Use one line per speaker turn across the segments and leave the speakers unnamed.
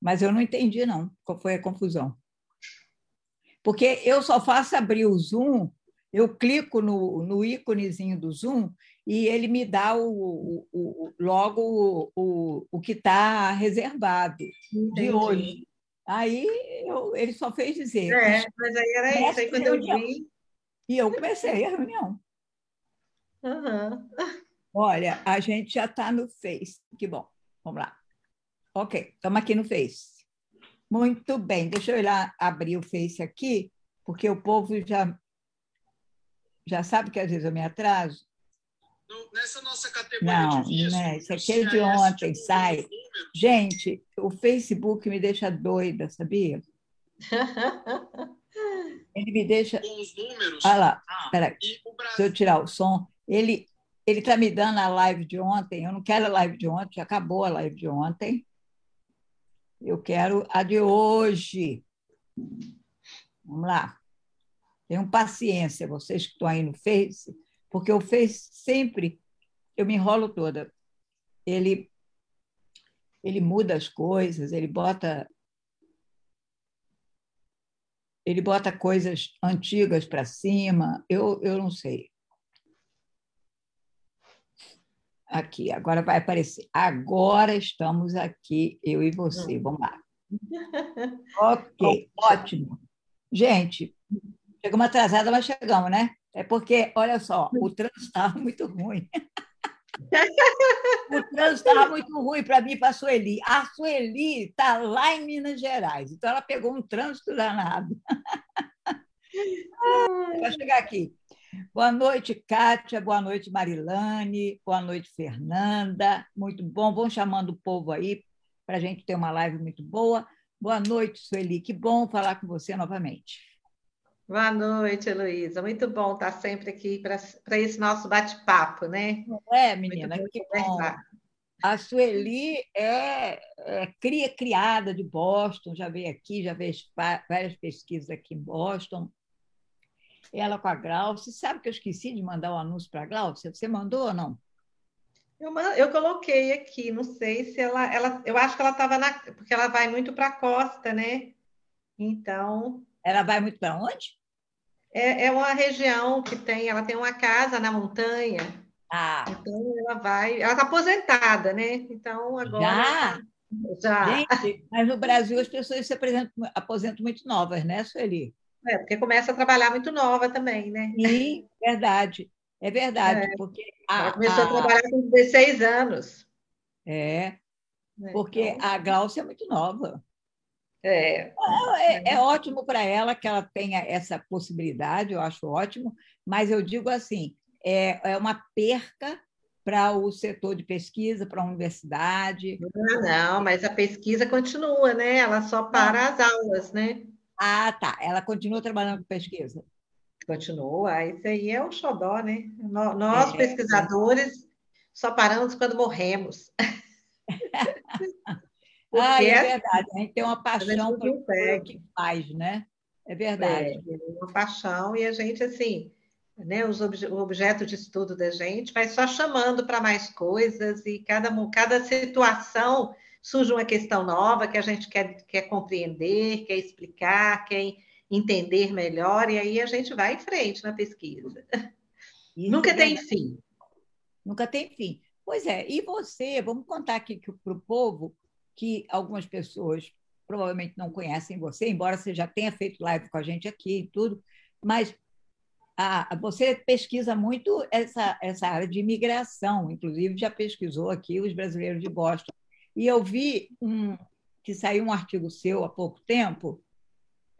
mas eu não entendi, não, qual foi a confusão. Porque eu só faço abrir o Zoom, eu clico no, no íconezinho do Zoom e ele me dá o, o, o logo o, o que está reservado Entendi. de hoje. Aí eu, ele só fez dizer.
É, mas aí era isso. Aí quando eu vi.
E eu comecei a reunião.
Uhum.
Olha, a gente já está no Face. Que bom. Vamos lá. Ok, estamos aqui no Face. Muito bem, deixa eu ir lá abrir o Face aqui, porque o povo já, já sabe que às vezes eu me atraso.
nessa nossa categoria
Não, de vídeos, né? Isso aqui é de ontem, tipo, sai. Gente, o Facebook me deixa doida, sabia? Ele me deixa.
Com os números.
Olha lá, ah, peraí. Deixa eu tirar o som. Ele ele está me dando a live de ontem. Eu não quero a live de ontem, já acabou a live de ontem. Eu quero a de hoje. Vamos lá. Tenham paciência, vocês que estão aí no Face, porque o Face sempre, eu me enrolo toda. Ele, ele muda as coisas, ele bota ele bota coisas antigas para cima, eu, eu não sei. Aqui, agora vai aparecer. Agora estamos aqui, eu e você. Vamos lá. ok, ótimo. Gente, chegamos atrasada, mas chegamos, né? É porque, olha só, o trânsito estava muito ruim. o trânsito estava muito ruim para mim e para a Sueli. A Sueli está lá em Minas Gerais, então ela pegou um trânsito danado. Vai chegar aqui. Boa noite, Kátia. Boa noite, Marilane. Boa noite, Fernanda. Muito bom. Vão chamando o povo aí para a gente ter uma live muito boa. Boa noite, Sueli. Que bom falar com você novamente.
Boa noite, Heloísa. Muito bom estar sempre aqui para esse nosso bate-papo, né?
É, menina? Que bom. A Sueli é, é, cria criada de Boston, já veio aqui, já fez várias pesquisas aqui em Boston ela com a Glaucia. Sabe que eu esqueci de mandar o um anúncio para a Glaucia? Você mandou ou não?
Eu, eu coloquei aqui, não sei se ela, ela. Eu acho que ela estava na. Porque ela vai muito para a costa, né? Então.
Ela vai muito para onde?
É, é uma região que tem. Ela tem uma casa na montanha.
Ah.
Então ela vai. Ela está aposentada, né? Então agora. Já?
Já. Gente, mas no Brasil as pessoas se apresentam, aposentam muito novas, né, Sueli?
É, porque começa a trabalhar muito nova também, né?
Sim, verdade. É verdade, é. porque...
A, Ela começou a, a, trabalhar com 16 anos.
É, é porque então... a Glaucia é muito nova.
É.
É, é ótimo para ela que ela tenha essa possibilidade, eu acho ótimo, mas eu digo assim, é, é uma perca para o setor de pesquisa, para a universidade.
Não, não, mas a pesquisa continua, né? Ela só para as aulas, né?
Ah, tá. Ela continua trabalhando com pesquisa.
Continua. Isso aí é um xodó, né? Nós, é, pesquisadores, só paramos quando morremos.
ah, é verdade. A gente tem uma paixão pelo que faz, né? É verdade.
É, uma paixão e a gente, assim, né, os obje o objeto de estudo da gente vai só chamando para mais coisas e cada, cada situação surge uma questão nova que a gente quer, quer compreender, quer explicar, quer entender melhor, e aí a gente vai em frente na pesquisa. Isso Nunca é tem fim.
Nunca tem fim. Pois é, e você, vamos contar aqui para o povo que algumas pessoas provavelmente não conhecem você, embora você já tenha feito live com a gente aqui e tudo, mas ah, você pesquisa muito essa, essa área de imigração, inclusive já pesquisou aqui os brasileiros de Boston. E eu vi um, que saiu um artigo seu há pouco tempo,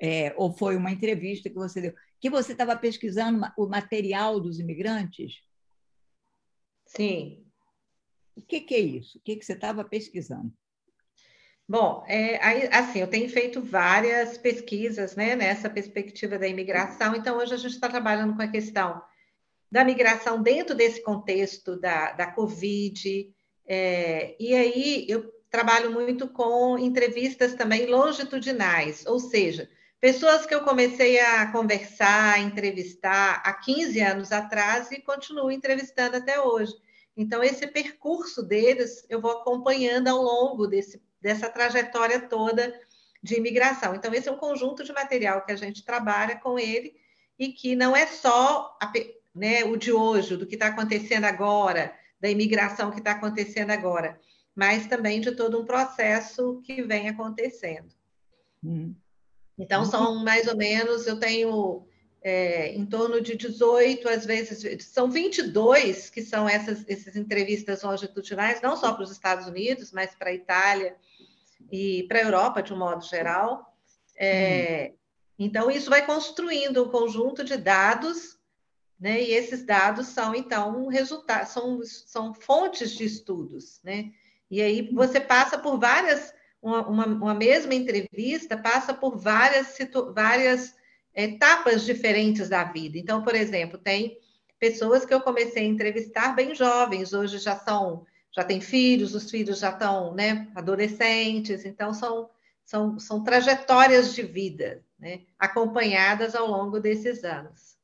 é, ou foi uma entrevista que você deu, que você estava pesquisando o material dos imigrantes?
Sim.
O que, que é isso? O que, que você estava pesquisando?
Bom, é, assim, eu tenho feito várias pesquisas né, nessa perspectiva da imigração, então hoje a gente está trabalhando com a questão da migração dentro desse contexto da, da Covid, é, e aí eu trabalho muito com entrevistas também longitudinais, ou seja, pessoas que eu comecei a conversar, a entrevistar há 15 anos atrás e continuo entrevistando até hoje. Então, esse percurso deles eu vou acompanhando ao longo desse, dessa trajetória toda de imigração. Então, esse é um conjunto de material que a gente trabalha com ele e que não é só a, né, o de hoje, do que está acontecendo agora, da imigração que está acontecendo agora, mas também de todo um processo que vem acontecendo. Hum. Então, são mais ou menos, eu tenho é, em torno de 18, às vezes, são 22 que são essas, essas entrevistas longitudinais, não só para os Estados Unidos, mas para a Itália e para a Europa, de um modo geral. É, hum. Então, isso vai construindo um conjunto de dados, né? E esses dados são, então, resultados, são, são fontes de estudos, né? E aí você passa por várias, uma, uma, uma mesma entrevista passa por várias, várias etapas diferentes da vida. Então, por exemplo, tem pessoas que eu comecei a entrevistar bem jovens, hoje já são, já têm filhos, os filhos já estão, né, adolescentes, então são, são, são trajetórias de vida, né, acompanhadas ao longo desses anos.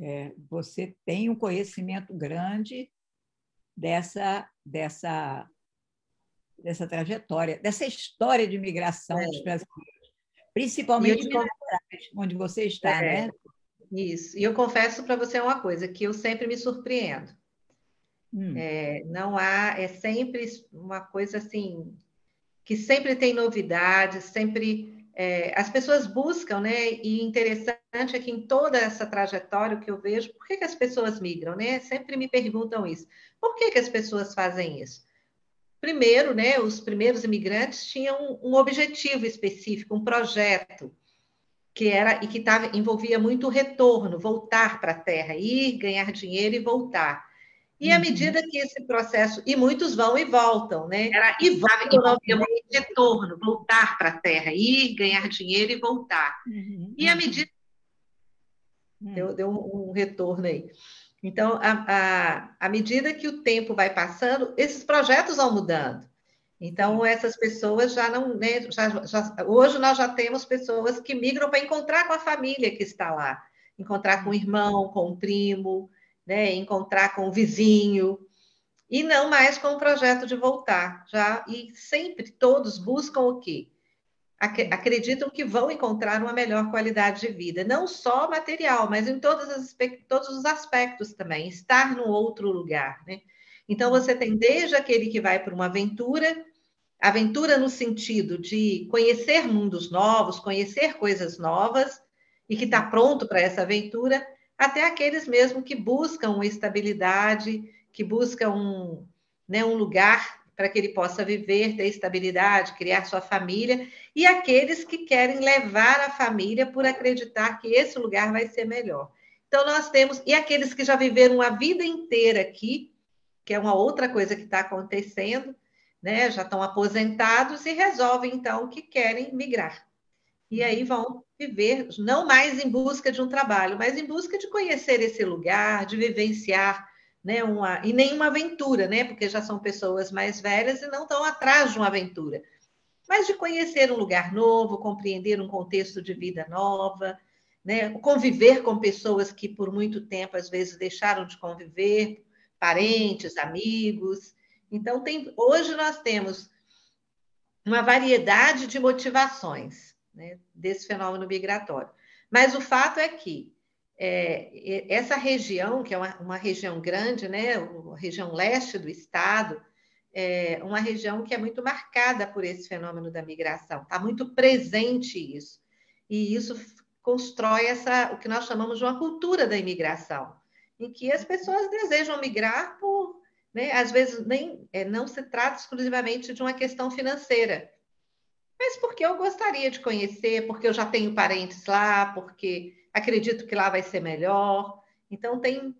É, você tem um conhecimento grande dessa, dessa, dessa trajetória, dessa história de migração é. dos brasileiros, principalmente onde você está, é. né?
Isso. E eu confesso para você uma coisa, que eu sempre me surpreendo. Hum. É, não há, é sempre uma coisa assim, que sempre tem novidades, sempre é, as pessoas buscam, né? E interessante é que em toda essa trajetória que eu vejo, por que, que as pessoas migram, né? Sempre me perguntam isso. Por que, que as pessoas fazem isso? Primeiro, né? Os primeiros imigrantes tinham um objetivo específico, um projeto que era e que tava, envolvia muito retorno, voltar para a terra, ir, ganhar dinheiro e voltar. E à uhum. medida que esse processo, e muitos vão e voltam, né? Era, e voltam, e muito retorno, voltar para a terra, ir, ganhar dinheiro e voltar. Uhum. E à medida. Uhum. Deu, deu um, um, retorno aí. Então, à, medida que o tempo vai passando, esses projetos vão mudando. Então, essas pessoas já não. Né, já, já, hoje nós já temos pessoas que migram para encontrar com a família que está lá, encontrar com o irmão, com o primo né, encontrar com o vizinho, e não mais com o projeto de voltar. Já e sempre todos buscam o quê? Acreditam que vão encontrar uma melhor qualidade de vida, não só material, mas em todos, as, todos os aspectos também, estar num outro lugar. Né? Então, você tem desde aquele que vai para uma aventura, aventura no sentido de conhecer mundos novos, conhecer coisas novas, e que está pronto para essa aventura, até aqueles mesmo que buscam estabilidade, que buscam um, né, um lugar para que ele possa viver, ter estabilidade, criar sua família, e aqueles que querem levar a família por acreditar que esse lugar vai ser melhor. Então, nós temos, e aqueles que já viveram a vida inteira aqui, que é uma outra coisa que está acontecendo, né? Já estão aposentados e resolvem, então, que querem migrar. E aí vão viver, não mais em busca de um trabalho, mas em busca de conhecer esse lugar, de vivenciar, né, uma, e nem uma aventura, né, porque já são pessoas mais velhas e não estão atrás de uma aventura, mas de conhecer um lugar novo, compreender um contexto de vida nova, né, conviver com pessoas que por muito tempo às vezes deixaram de conviver, parentes, amigos. Então tem, hoje nós temos uma variedade de motivações né, desse fenômeno migratório. Mas o fato é que é, essa região, que é uma, uma, região grande, né, a região leste do estado, é uma região que é muito marcada por esse fenômeno da migração, está muito presente isso. E isso constrói essa, o que nós chamamos de uma cultura da imigração, em que as pessoas desejam migrar por, né, às vezes nem é, não se trata exclusivamente de uma questão financeira, mas porque eu gostaria de conhecer, porque eu já tenho parentes lá, porque acredito que lá vai ser melhor. Então, tem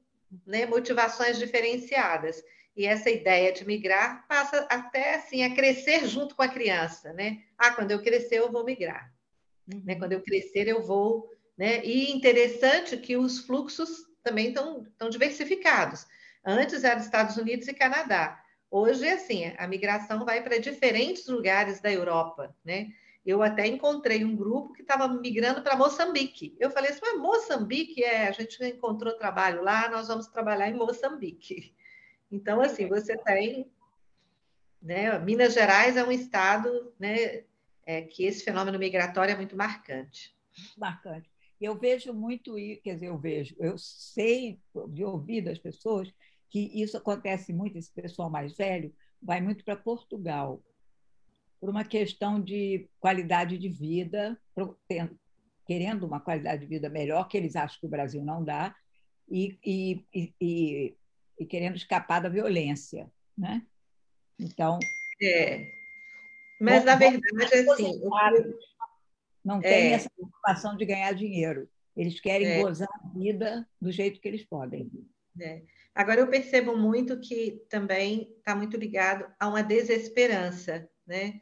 né, motivações diferenciadas. E essa ideia de migrar passa até assim a crescer junto com a criança, né? Ah, quando eu crescer, eu vou migrar. Uhum. Né? Quando eu crescer, eu vou. Né? E interessante que os fluxos também estão, estão diversificados. Antes era Estados Unidos e Canadá. Hoje, assim, a migração vai para diferentes lugares da Europa, né? Eu até encontrei um grupo que estava migrando para Moçambique. Eu falei assim, mas Moçambique é, a gente encontrou trabalho lá, nós vamos trabalhar em Moçambique. Então, assim, você tem Né? Minas Gerais é um estado né, é, que esse fenômeno migratório é muito marcante.
Marcante. Eu vejo muito, quer dizer, eu vejo, eu sei de ouvir das pessoas que isso acontece muito, esse pessoal mais velho vai muito para Portugal, por uma questão de qualidade de vida, querendo uma qualidade de vida melhor, que eles acham que o Brasil não dá, e, e, e, e querendo escapar da violência. Né? Então.
É. Mas, na verdade, assim.
Não tem é. essa preocupação de ganhar dinheiro. Eles querem é. gozar a vida do jeito que eles podem.
É. Agora, eu percebo muito que também está muito ligado a uma desesperança, né?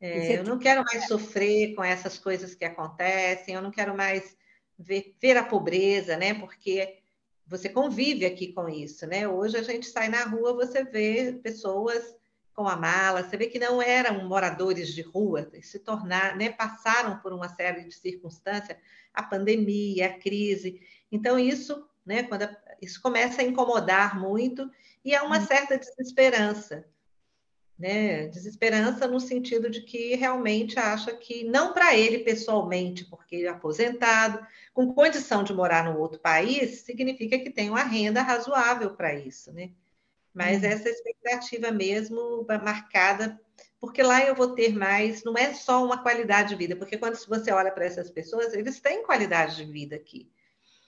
É, eu não quero mais sofrer com essas coisas que acontecem, eu não quero mais ver, ver, a pobreza, né? Porque você convive aqui com isso, né? Hoje a gente sai na rua, você vê pessoas com a mala, você vê que não eram moradores de rua, se tornar, né, passaram por uma série de circunstâncias, a pandemia, a crise. Então isso, né, quando a, isso começa a incomodar muito e há uma uhum. certa desesperança, né? Desesperança no sentido de que realmente acha que não para ele pessoalmente, porque ele é aposentado, com condição de morar no outro país, significa que tem uma renda razoável para isso, né? Mas uhum. essa expectativa mesmo marcada, porque lá eu vou ter mais, não é só uma qualidade de vida, porque quando você olha para essas pessoas, eles têm qualidade de vida aqui.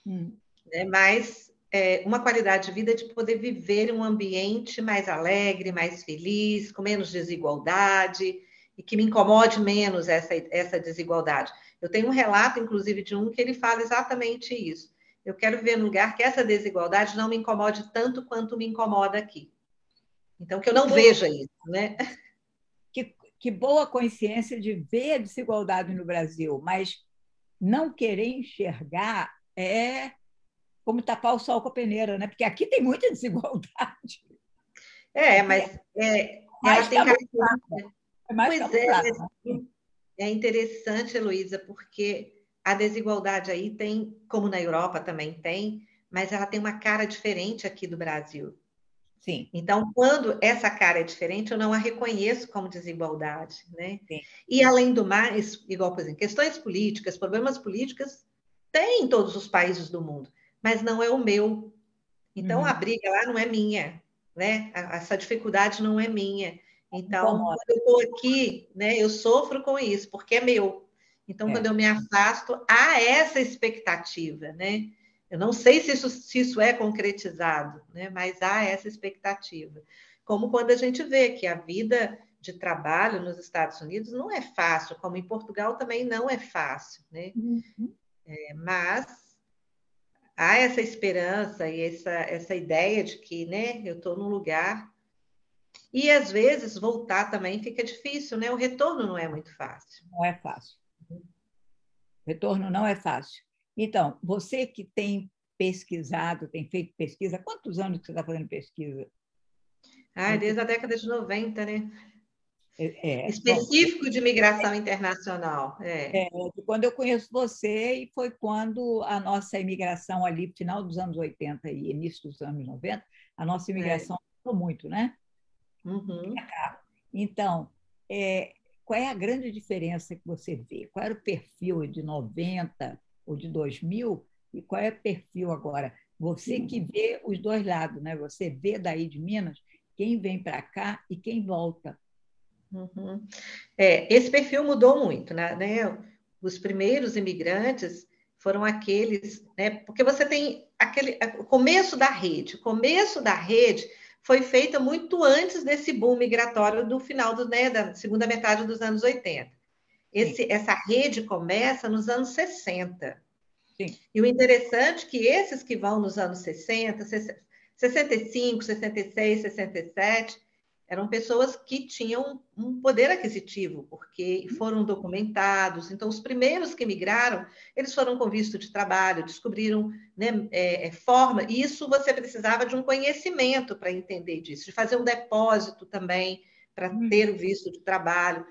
Uhum. Né? Mas é, uma qualidade de vida de poder viver em um ambiente mais alegre, mais feliz, com menos desigualdade, e que me incomode menos essa, essa desigualdade. Eu tenho um relato, inclusive, de um que ele fala exatamente isso. Eu quero viver num lugar que essa desigualdade não me incomode tanto quanto me incomoda aqui. Então, que eu não que veja boa, isso, né?
Que, que boa consciência de ver a desigualdade no Brasil, mas não querer enxergar é como tapar o sol com a peneira, né? Porque aqui tem muita desigualdade.
É, mas é, ela tem características. É mais pois é, é interessante, Heloísa, porque a desigualdade aí tem, como na Europa também tem, mas ela tem uma cara diferente aqui do Brasil.
Sim.
Então, quando essa cara é diferente, eu não a reconheço como desigualdade, né? Sim. E além do mais, igual, por exemplo, questões políticas, problemas políticos, tem em todos os países do mundo, mas não é o meu. Então, uhum. a briga lá não é minha, né? Essa dificuldade não é minha. Então, quando eu estou aqui, né, eu sofro com isso, porque é meu. Então, é. quando eu me afasto, há essa expectativa, né? Eu não sei se isso, se isso é concretizado, né? mas há essa expectativa. Como quando a gente vê que a vida de trabalho nos Estados Unidos não é fácil, como em Portugal também não é fácil, né? Uhum. É, mas há essa esperança e essa, essa ideia de que né, eu estou num lugar. E às vezes voltar também fica difícil, né? O retorno não é muito fácil.
Não é fácil. Retorno não é fácil. Então, você que tem pesquisado, tem feito pesquisa, quantos anos que você está fazendo pesquisa?
Ah, desde a década de 90, né? É, é, Específico bom, de migração é, internacional. É.
é. quando eu conheço você, e foi quando a nossa imigração ali, final dos anos 80 e início dos anos 90, a nossa imigração aumentou muito, né?
Uhum.
Então, é, qual é a grande diferença que você vê? Qual era o perfil de 90 ou de 2000 e qual é o perfil agora? Você que vê os dois lados, né? Você vê daí de Minas quem vem para cá e quem volta.
Uhum. É, esse perfil mudou muito, né? Os primeiros imigrantes foram aqueles, né? Porque você tem aquele o começo da rede, o começo da rede foi feita muito antes desse boom migratório do final do, né, da segunda metade dos anos 80. Esse, essa rede começa nos anos 60. Sim. E o interessante é que esses que vão nos anos 60, 65, 66, 67, eram pessoas que tinham um poder aquisitivo, porque foram documentados. Então, os primeiros que migraram, eles foram com visto de trabalho, descobriram né, é, é forma. E isso você precisava de um conhecimento para entender disso, de fazer um depósito também para uhum. ter o visto de trabalho.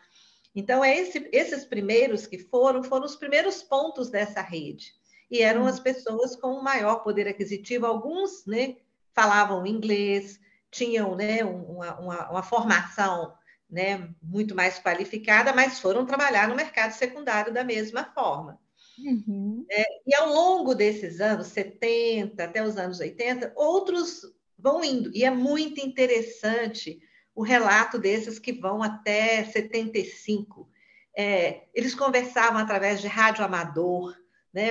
Então, é esse, esses primeiros que foram, foram os primeiros pontos dessa rede. E eram uhum. as pessoas com maior poder aquisitivo. Alguns né, falavam inglês, tinham né, uma, uma, uma formação né, muito mais qualificada, mas foram trabalhar no mercado secundário da mesma forma. Uhum. É, e ao longo desses anos, 70 até os anos 80, outros vão indo. E é muito interessante o relato desses que vão até 75. É, eles conversavam através de rádio amador, né?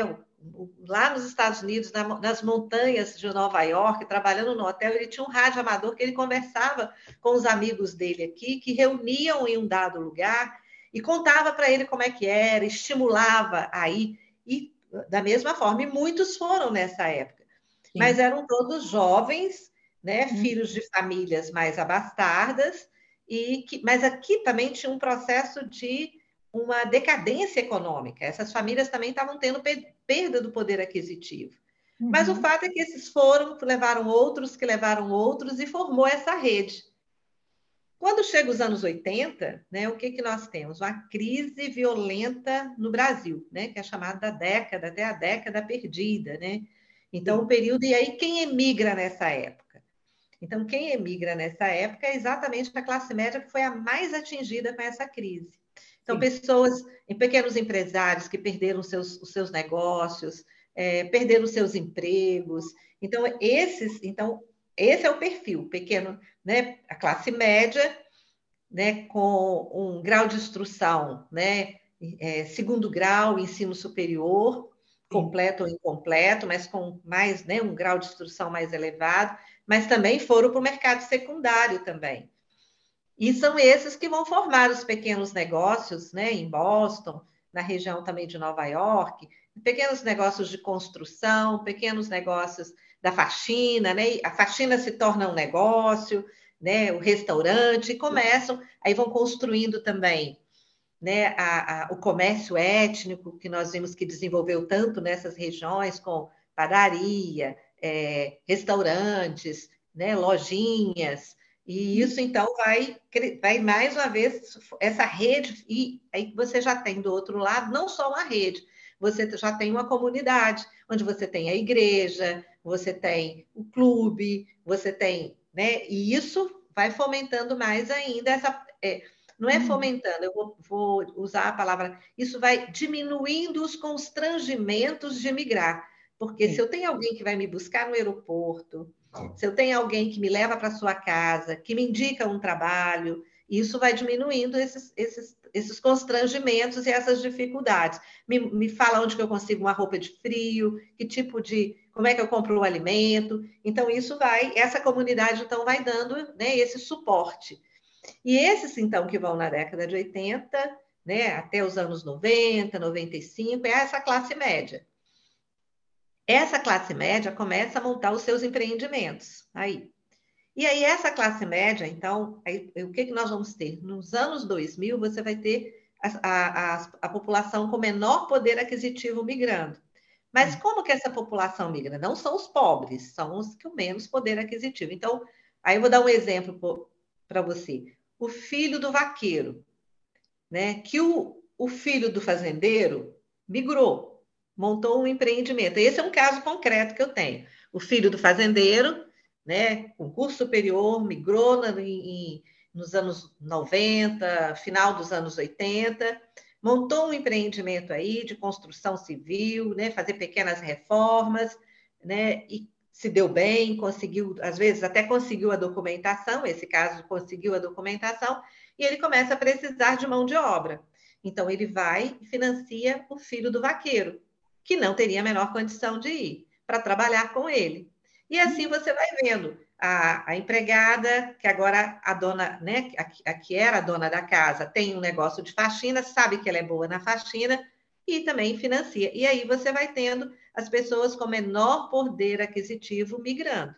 Lá nos Estados Unidos, nas montanhas de Nova York, trabalhando no hotel, ele tinha um rádio amador que ele conversava com os amigos dele aqui, que reuniam em um dado lugar e contava para ele como é que era, estimulava aí. E da mesma forma, e muitos foram nessa época. Sim. Mas eram todos jovens, né, hum. filhos de famílias mais abastadas, e que, mas aqui também tinha um processo de uma decadência econômica. Essas famílias também estavam tendo perda do poder aquisitivo. Uhum. Mas o fato é que esses foram, levaram outros, que levaram outros, e formou essa rede. Quando chega os anos 80, né, o que, que nós temos? Uma crise violenta no Brasil, né, que é chamada da década, até a década perdida. Né? Então, o período. E aí, quem emigra nessa época? Então, quem emigra nessa época é exatamente a classe média que foi a mais atingida com essa crise. Então, pessoas, em pequenos empresários que perderam seus, os seus negócios, é, perderam seus empregos. Então, esses, então, esse é o perfil, pequeno, né? A classe média, né? Com um grau de instrução, né? É, segundo grau, ensino superior, completo ou incompleto, mas com mais, né? Um grau de instrução mais elevado, mas também foram para o mercado secundário também. E são esses que vão formar os pequenos negócios, né, em Boston, na região também de Nova York, pequenos negócios de construção, pequenos negócios da faxina, né? A faxina se torna um negócio, né? O restaurante, e começam, aí vão construindo também, né? A, a, o comércio étnico que nós vimos que desenvolveu tanto nessas regiões, com padaria, é, restaurantes, né? Lojinhas, e isso, então, vai, vai mais uma vez, essa rede, e aí você já tem do outro lado, não só uma rede, você já tem uma comunidade, onde você tem a igreja, você tem o clube, você tem, né? E isso vai fomentando mais ainda essa. É, não é hum. fomentando, eu vou, vou, usar a palavra, isso vai diminuindo os constrangimentos de migrar. Porque Sim. se eu tenho alguém que vai me buscar no aeroporto, se eu tenho alguém que me leva para sua casa, que me indica um trabalho, isso vai diminuindo esses, esses, esses constrangimentos e essas dificuldades. Me, me fala onde que eu consigo uma roupa de frio, que tipo de. como é que eu compro o alimento. Então, isso vai, essa comunidade então vai dando né, esse suporte. E esses, então, que vão na década de 80, né, até os anos 90, 95, é essa classe média. Essa classe média começa a montar os seus empreendimentos aí. E aí, essa classe média, então, aí, o que, que nós vamos ter? Nos anos 2000, você vai ter a, a, a população com menor poder aquisitivo migrando. Mas hum. como que essa população migra? Não são os pobres, são os com menos poder aquisitivo. Então, aí eu vou dar um exemplo para você. O filho do vaqueiro, né? Que o, o filho do fazendeiro migrou montou um empreendimento. Esse é um caso concreto que eu tenho. O filho do fazendeiro, né, com curso superior, migrou na, em, nos anos 90, final dos anos 80, montou um empreendimento aí de construção civil, né, fazer pequenas reformas, né, e se deu bem, conseguiu, às vezes até conseguiu a documentação, esse caso conseguiu a documentação, e ele começa a precisar de mão de obra. Então, ele vai e financia o filho do vaqueiro, que não teria a menor condição de ir para trabalhar com ele. E assim uhum. você vai vendo a, a, empregada, que agora a dona, né, a, a, que era a dona da casa, tem um negócio de faxina, sabe que ela é boa na faxina e também financia. E aí você vai tendo as pessoas com menor poder aquisitivo migrando.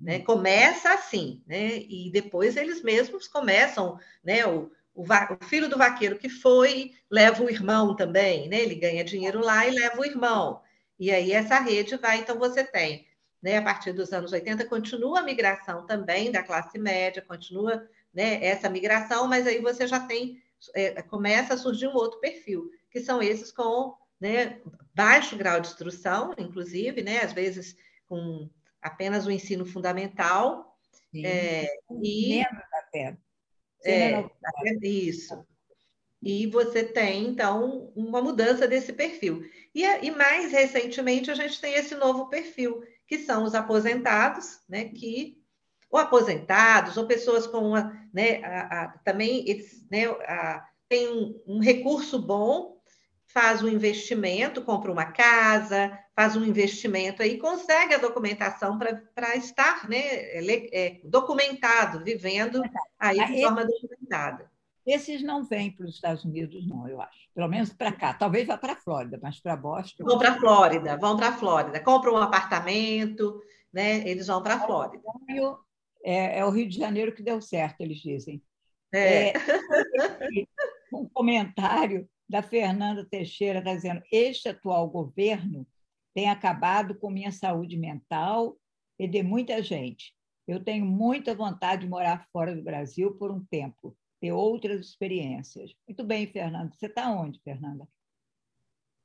Né? Uhum. Começa assim, né? E depois eles mesmos começam, né? O, o, o, filho do vaqueiro que foi, leva o irmão também, né? Ele ganha dinheiro lá e leva o irmão. E aí essa rede vai, então você tem, né? A partir dos anos 80, continua a migração também da classe média, continua né, essa migração, mas aí você já tem, é, começa a surgir um outro perfil, que são esses com né, baixo grau de instrução, inclusive, né? Às vezes com apenas o ensino fundamental.
Sim, é, e menos até
É, é, isso. E você tem, então, uma mudança desse perfil. E, e, mais recentemente, a gente tem esse novo perfil, que são os aposentados, né? Que, ou aposentados, ou pessoas com uma, né, a, a, também eles né, a, têm um, um recurso bom, faz um investimento, compra uma casa, faz um investimento aí, consegue a documentação para estar né, é, documentado, vivendo aí de forma documentada.
Esses não vêm para os Estados Unidos, não, eu acho. Pelo menos para cá. Talvez vá para a Flórida, mas para Boston.
Vão para a Flórida, vão para a Flórida. Compram um apartamento, né? Eles vão para a Flórida.
É, é, o Rio de Janeiro que deu certo, eles dizem.
É. é
um comentário da Fernanda Teixeira está dizendo: este atual governo tem acabado com minha saúde mental e de muita gente. Eu tenho muita vontade de morar fora do Brasil por um tempo, ter outras experiências. Muito bem, Fernanda. Você está onde, Fernanda?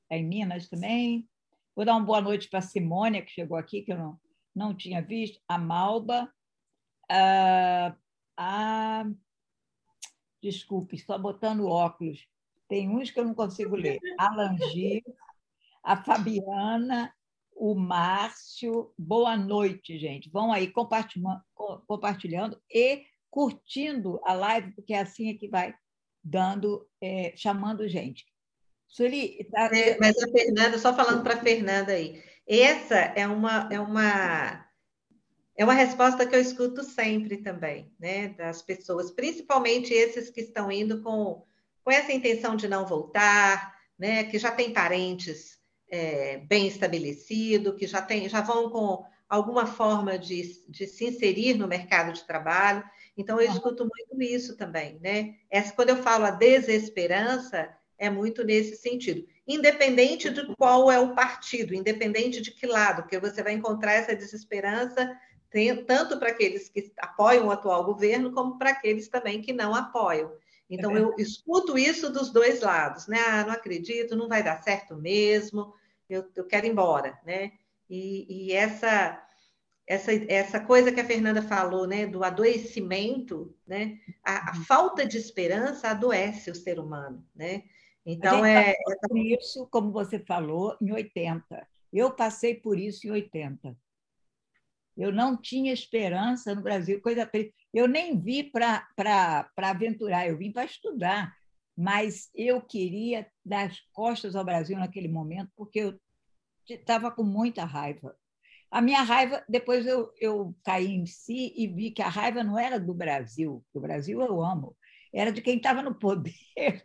É em Minas também? Vou dar uma boa noite para a Simônia, que chegou aqui, que eu não, não tinha visto. A Malba. A, a... Desculpe, só botando óculos. Tem uns que eu não consigo ler. Alan Gil, a Fabiana, o Márcio. Boa noite, gente. Vão aí compartilhando, e curtindo a live, porque é assim é que vai dando, é, chamando gente.
Sueli, tá... é, mas a Fernanda, só falando para a Fernanda aí, essa é uma, é uma é uma resposta que eu escuto sempre também, né, das pessoas, principalmente esses que estão indo com com essa intenção de não voltar, né, que já tem parentes é, bem estabelecido, que já, tem, já vão com alguma forma de, de se inserir no mercado de trabalho. Então, eu escuto muito isso também, né? Essa, quando eu falo a desesperança, é muito nesse sentido. Independente de qual é o partido, independente de que lado, porque você vai encontrar essa desesperança tanto para aqueles que apoiam o atual governo, como para aqueles também que não apoiam. Então, é eu escuto isso dos dois lados, né? Ah, não acredito, não vai dar certo mesmo, eu, eu quero ir embora, né? E, e, essa, essa, essa coisa que a Fernanda falou, né, do adoecimento, né? A, a falta de esperança adoece o ser humano, né?
Então, é. Por isso, como você falou, em 80. Eu passei por isso em 80. Eu não tinha esperança no Brasil, coisa Eu nem vi para aventurar, eu vim para estudar, mas eu queria dar as costas ao Brasil naquele momento, porque eu estava com muita raiva. A minha raiva, depois eu, eu caí em si e vi que a raiva não era do Brasil, o Brasil eu amo, era de quem estava no poder.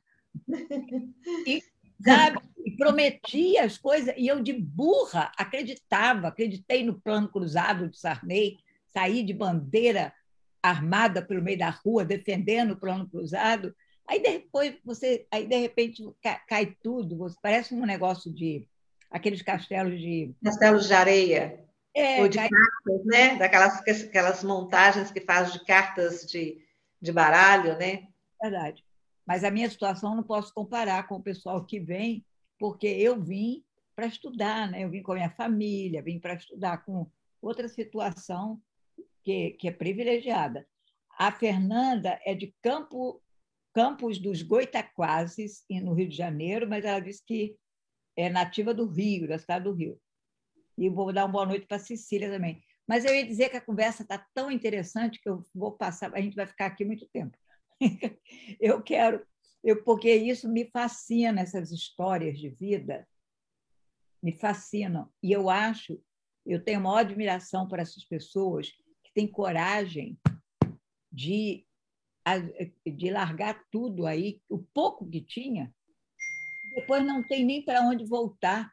E sabe? E prometia as coisas, e eu, de burra, acreditava, acreditei no plano cruzado de Sarney, saí de bandeira armada pelo meio da rua, defendendo o plano cruzado. Aí depois você, aí de repente cai tudo, você, parece um negócio de aqueles castelos de
castelos de areia. É, ou de cai... cartas, né? Daquelas aquelas montagens que faz de cartas de, de baralho, né?
Verdade. Mas a minha situação não posso comparar com o pessoal que vem, porque eu vim para estudar, né? eu vim com a minha família, vim para estudar com outra situação que, que é privilegiada. A Fernanda é de Campo, Campos dos Goitaquazes, no Rio de Janeiro, mas ela disse que é nativa do Rio, da cidade do Rio. E vou dar uma boa noite para Cecília também. Mas eu ia dizer que a conversa está tão interessante que eu vou passar, a gente vai ficar aqui muito tempo. eu quero, eu, porque isso me fascina, essas histórias de vida, me fascinam. E eu acho, eu tenho maior admiração por essas pessoas que têm coragem de, de largar tudo aí, o pouco que tinha, depois não tem nem para onde voltar.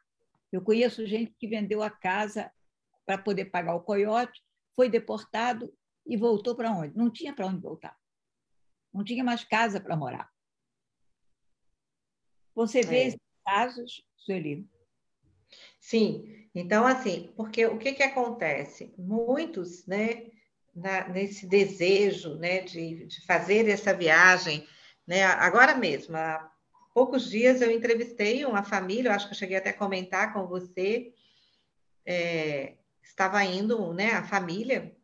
Eu conheço gente que vendeu a casa para poder pagar o coiote, foi deportado e voltou para onde? Não tinha para onde voltar. Não tinha mais casa para morar. Você vê é. esses casos, Sueli?
Sim. Então, assim, porque o que, que acontece? Muitos, né, na, nesse desejo né, de, de fazer essa viagem, né, agora mesmo, há poucos dias eu entrevistei uma família, eu acho que eu cheguei até a comentar com você, é, estava indo, né, a família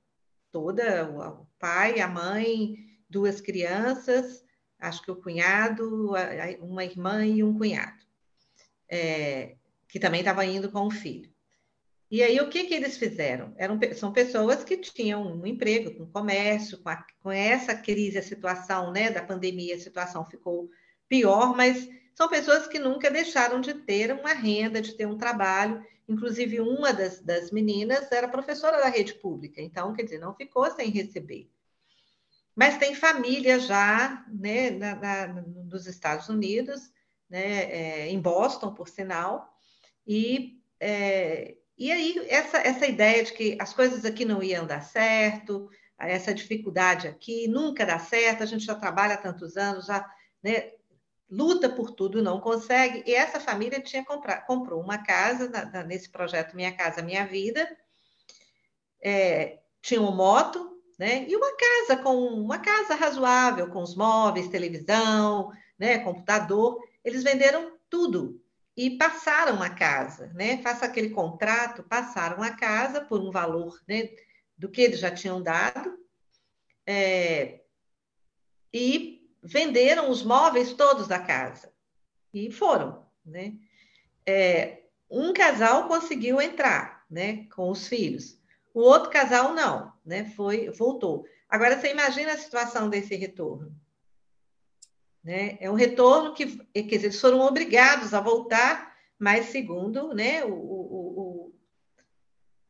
toda, o pai, a mãe, duas crianças, acho que o cunhado, uma irmã e um cunhado, é, que também estava indo com o filho. E aí, o que, que eles fizeram? Eram, são pessoas que tinham um emprego, um comércio, com, a, com essa crise, a situação né, da pandemia, a situação ficou pior, mas são pessoas que nunca deixaram de ter uma renda, de ter um trabalho. Inclusive, uma das, das meninas era professora da rede pública, então, quer dizer, não ficou sem receber. Mas tem família já né, na, na, nos Estados Unidos, né, é, em Boston, por sinal, e, é, e aí essa, essa ideia de que as coisas aqui não iam dar certo, essa dificuldade aqui nunca dá certo, a gente já trabalha há tantos anos, já né, luta por tudo, não consegue. E essa família tinha comprado, comprou uma casa na, na, nesse projeto Minha Casa Minha Vida, é, tinha uma moto, né? E uma casa com uma casa razoável, com os móveis, televisão, né? Computador. Eles venderam tudo e passaram a casa, né? Faça aquele contrato, passaram a casa por um valor, né? Do que eles já tinham dado. É, e venderam os móveis todos da casa e foram, né? É, um casal conseguiu entrar, né, com os filhos. O outro casal não, né? Foi, voltou. Agora você imagina a situação desse retorno. Né? É um retorno que, dizer, eles foram obrigados a voltar, mas segundo né, o, o, o,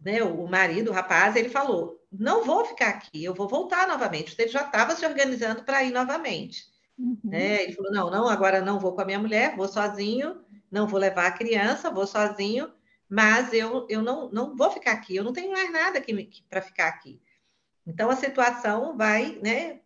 né, o marido, o rapaz, ele falou: não vou ficar aqui, eu vou voltar novamente. Ele já estava se organizando para ir novamente. Uhum. Né? Ele falou: não, não, agora não vou com a minha mulher, vou sozinho, não vou levar a criança, vou sozinho, mas eu, eu não, não vou ficar aqui, eu não tenho mais nada para ficar aqui. Então a situação vai, né?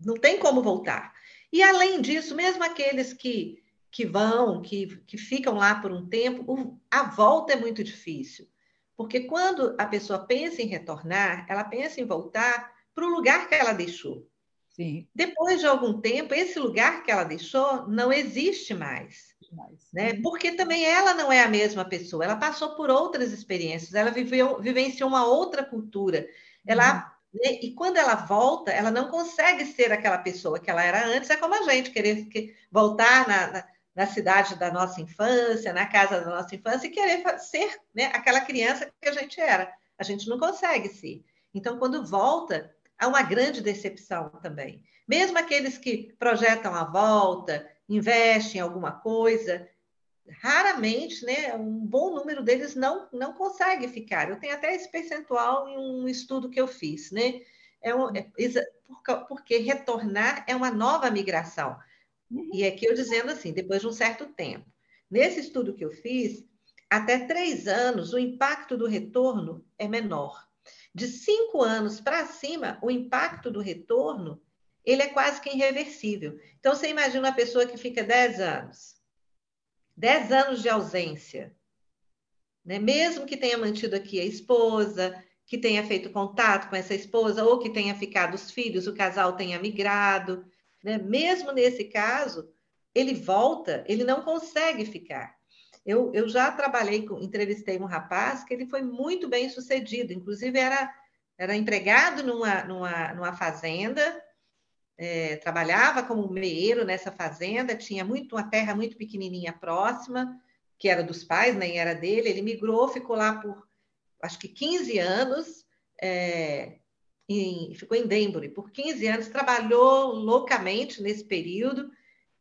Não tem como voltar. E além disso, mesmo aqueles que, que vão, que, que ficam lá por um tempo, a volta é muito difícil. Porque quando a pessoa pensa em retornar, ela pensa em voltar para o lugar que ela deixou. Sim. Depois de algum tempo, esse lugar que ela deixou não existe mais. mais. Né? Porque também ela não é a mesma pessoa, ela passou por outras experiências, ela viveu, vivenciou uma outra cultura. Ela, né? E quando ela volta, ela não consegue ser aquela pessoa que ela era antes, é como a gente, querer que, voltar na, na na cidade da nossa infância, na casa da nossa infância, e querer ser né, aquela criança que a gente era. A gente não consegue ser. Então, quando volta, há uma grande decepção também. Mesmo aqueles que projetam a volta, investem em alguma coisa, raramente, né, um bom número deles não, não consegue ficar. Eu tenho até esse percentual em um estudo que eu fiz, né? É um, é, porque retornar é uma nova migração. Uhum. E aqui eu dizendo assim, depois de um certo tempo. Nesse estudo que eu fiz, até três anos, o impacto do retorno é menor. De cinco anos para cima, o impacto do retorno ele é quase que irreversível. Então, você imagina uma pessoa que fica dez anos, dez anos de ausência, né? mesmo que tenha mantido aqui a esposa, que tenha feito contato com essa esposa, ou que tenha ficado os filhos, o casal tenha migrado, né? Mesmo nesse caso, ele volta, ele não consegue ficar. Eu, eu já trabalhei, com, entrevistei um rapaz que ele foi muito bem sucedido, inclusive era, era empregado numa, numa, numa fazenda, é, trabalhava como meeiro nessa fazenda, tinha muito uma terra muito pequenininha próxima, que era dos pais, nem era dele. Ele migrou, ficou lá por acho que 15 anos, é, em, ficou em Denbury por 15 anos, trabalhou loucamente nesse período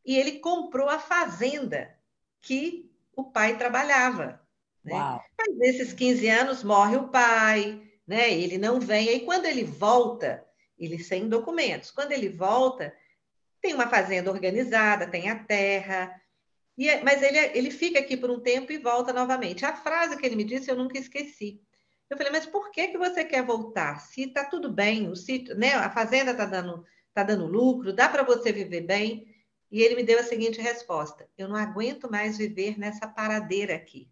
e ele comprou a fazenda que o pai trabalhava. Né? Mas nesses 15 anos morre o pai, né? ele não vem, e quando ele volta, ele sem documentos, quando ele volta, tem uma fazenda organizada, tem a terra, e, é, mas ele, ele fica aqui por um tempo e volta novamente. A frase que ele me disse eu nunca esqueci. Eu falei, mas por que, que você quer voltar? Se está tudo bem, o sítio, né, a fazenda está dando, tá dando lucro, dá para você viver bem. E ele me deu a seguinte resposta: eu não aguento mais viver nessa paradeira aqui.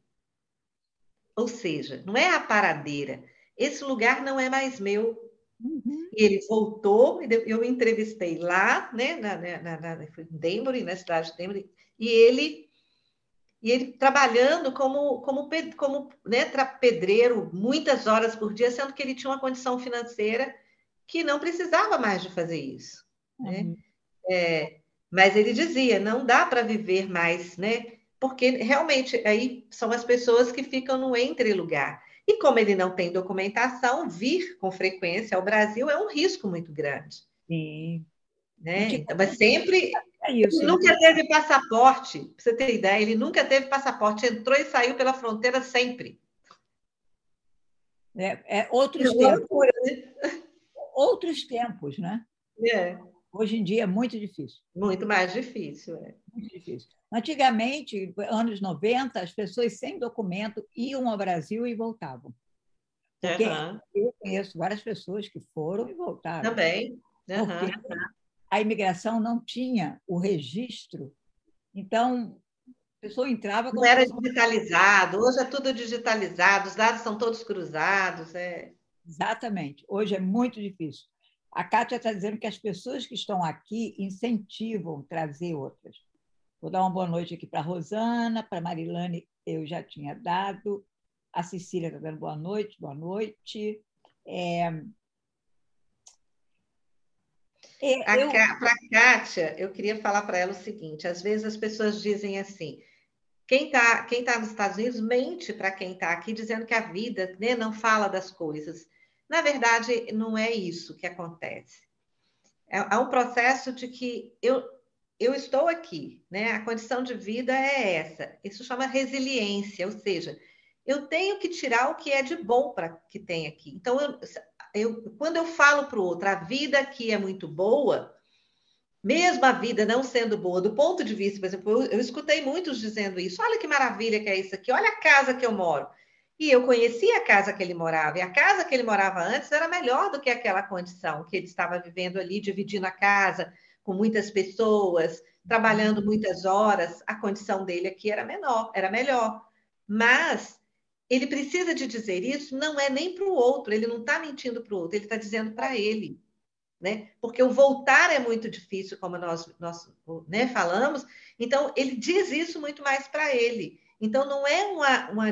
Ou seja, não é a paradeira, esse lugar não é mais meu. Uhum. E ele voltou, eu entrevistei lá, né, na, na, na, na Denver, na cidade de Denver, e ele e ele trabalhando como, como, como né, pedreiro muitas horas por dia, sendo que ele tinha uma condição financeira que não precisava mais de fazer isso. Né? Uhum. É, mas ele dizia, não dá para viver mais, né? Porque realmente aí são as pessoas que ficam no entre lugar. E como ele não tem documentação, vir com frequência ao Brasil é um risco muito grande.
Sim.
Né? Então, mas sempre. É isso, ele nunca teve passaporte, para você ter ideia, ele nunca teve passaporte, entrou e saiu pela fronteira sempre.
É, é outros é tempos. Loucura, né? Outros tempos, né?
É.
Hoje em dia é muito difícil.
Muito mais difícil, é.
Muito difícil. Antigamente, anos 90, as pessoas sem documento iam ao Brasil e voltavam. Porque uhum. eu conheço várias pessoas que foram e voltaram.
Também.
Uhum. Porque a imigração não tinha o registro. Então, a pessoa entrava...
Não era digitalizado. Hoje é tudo digitalizado, os dados são todos cruzados. É...
Exatamente. Hoje é muito difícil. A Kátia está dizendo que as pessoas que estão aqui incentivam trazer outras. Vou dar uma boa noite aqui para a Rosana, para a Marilane, eu já tinha dado. A Cecília está dando boa noite, boa noite. É...
É, eu... Para a Kátia, eu queria falar para ela o seguinte: às vezes as pessoas dizem assim, quem está quem tá nos Estados Unidos mente para quem está aqui, dizendo que a vida né, não fala das coisas. Na verdade, não é isso que acontece. É, é um processo de que eu, eu estou aqui, né? A condição de vida é essa. Isso chama resiliência, ou seja, eu tenho que tirar o que é de bom para que tem aqui. Então, eu, eu, quando eu falo para o outro, a vida aqui é muito boa, mesmo a vida não sendo boa, do ponto de vista, por exemplo, eu, eu escutei muitos dizendo isso. Olha que maravilha que é isso aqui, olha a casa que eu moro. E eu conhecia a casa que ele morava, e a casa que ele morava antes era melhor do que aquela condição que ele estava vivendo ali, dividindo a casa com muitas pessoas, trabalhando muitas horas. A condição dele aqui era menor, era melhor. Mas ele precisa de dizer isso, não é nem para o outro, ele não está mentindo para o outro, ele está dizendo para ele. Né? Porque o voltar é muito difícil, como nós, nós né, falamos, então ele diz isso muito mais para ele. Então não é uma, uma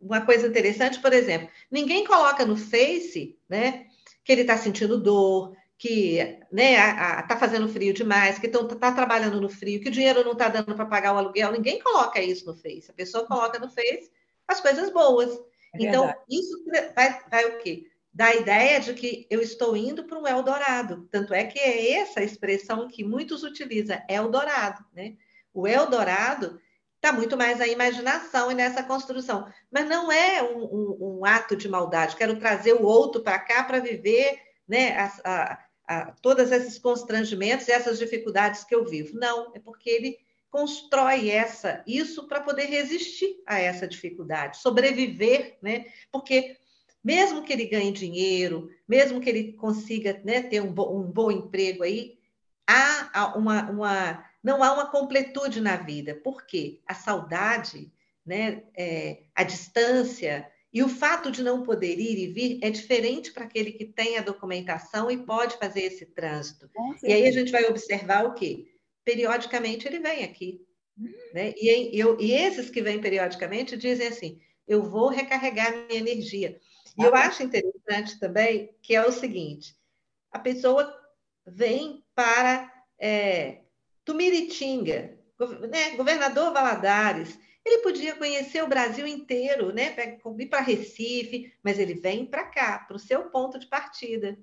uma coisa interessante, por exemplo, ninguém coloca no Face, né, que ele está sentindo dor, que né, está fazendo frio demais, que está tá trabalhando no frio, que o dinheiro não está dando para pagar o aluguel. Ninguém coloca isso no Face. A pessoa coloca no Face as coisas boas. É então, isso vai, vai o quê? Dá a ideia de que eu estou indo para um Eldorado. Tanto é que é essa expressão que muitos utilizam, Eldorado. Né? O Eldorado está muito mais a imaginação e nessa construção. Mas não é um, um, um ato de maldade. Quero trazer o outro para cá para viver né, a, a, a, todos esses constrangimentos essas dificuldades que eu vivo. Não, é porque ele constrói essa isso para poder resistir a essa dificuldade, sobreviver, né? Porque mesmo que ele ganhe dinheiro, mesmo que ele consiga né, ter um, bo, um bom emprego aí, há uma, uma não há uma completude na vida. Por quê? A saudade, né, é, a distância e o fato de não poder ir e vir é diferente para aquele que tem a documentação e pode fazer esse trânsito. E aí a gente vai observar o quê? Periodicamente ele vem aqui. Hum. Né? E, eu, e esses que vêm periodicamente dizem assim: eu vou recarregar minha energia. E eu acho interessante também que é o seguinte: a pessoa vem para é, Tumiritinga, né, governador Valadares, ele podia conhecer o Brasil inteiro, né? Ir para Recife, mas ele vem para cá, para o seu ponto de partida.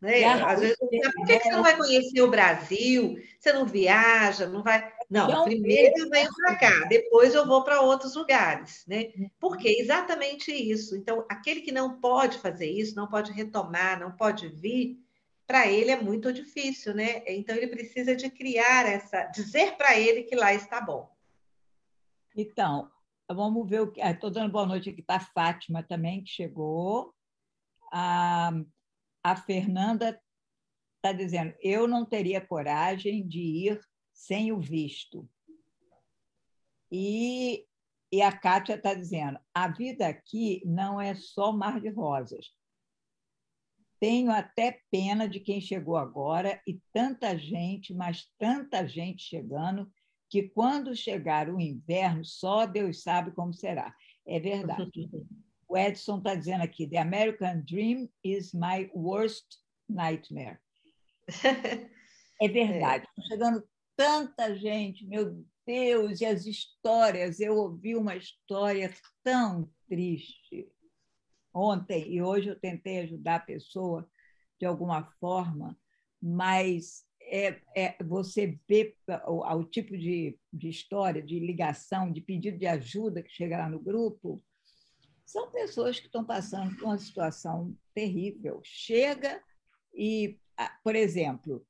Né? Às vezes, por que, você não vai conhecer o Brasil? Você não viaja, não vai. Não, primeiro eu venho para cá, depois eu vou para outros lugares, né? Porque é exatamente isso. Então, aquele que não pode fazer isso, não pode retomar, não pode vir, para ele é muito difícil, né? Então ele precisa de criar essa, dizer para ele que lá está bom.
Então, vamos ver o que. Estou dando boa noite aqui para a Fátima também, que chegou. A, a Fernanda está dizendo: eu não teria coragem de ir sem o visto. E, e a Kátia está dizendo: a vida aqui não é só mar de rosas. Tenho até pena de quem chegou agora e tanta gente, mas tanta gente chegando, que quando chegar o inverno, só Deus sabe como será. É verdade. o Edson está dizendo aqui: The American Dream is my worst nightmare. é verdade. Está chegando tanta gente, meu Deus, e as histórias. Eu ouvi uma história tão triste ontem, e hoje eu tentei ajudar a pessoa de alguma forma, mas é, é, você vê o, o tipo de, de, história, de ligação, de pedido de ajuda que chega lá no grupo, são pessoas que estão passando por uma situação terrível. Chega e, por exemplo,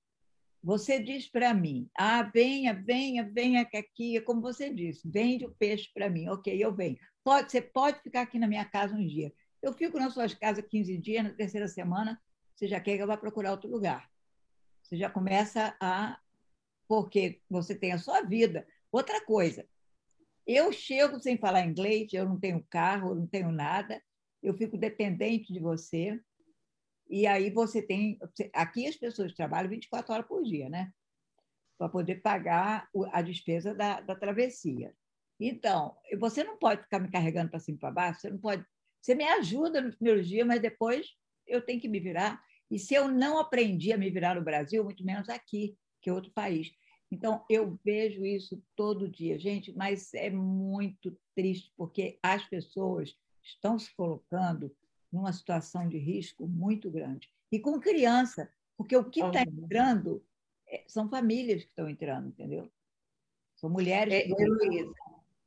você diz para mim, ah, venha, venha, venha aqui, é como você disse, vende o peixe para mim, ok, eu venho. Pode, você pode ficar aqui na minha casa um dia. Eu fico nas suas casas 15 dias, na terceira semana, você já quer que eu vá procurar outro lugar. Você já começa a. Porque você tem a sua vida. Outra coisa, eu chego sem falar inglês, eu não tenho carro, eu não tenho nada, eu fico dependente de você. E aí você tem. Aqui as pessoas trabalham 24 horas por dia, né? Para poder pagar a despesa da, da travessia. Então, você não pode ficar me carregando para cima e para baixo, você não pode. Você me ajuda nos primeiros dias, mas depois eu tenho que me virar. E se eu não aprendi a me virar no Brasil, muito menos aqui, que é outro país. Então, eu vejo isso todo dia, gente, mas é muito triste, porque as pessoas estão se colocando numa situação de risco muito grande. E com criança, porque o que está entrando é, são famílias que estão entrando, entendeu? São mulheres. É, que
Luísa,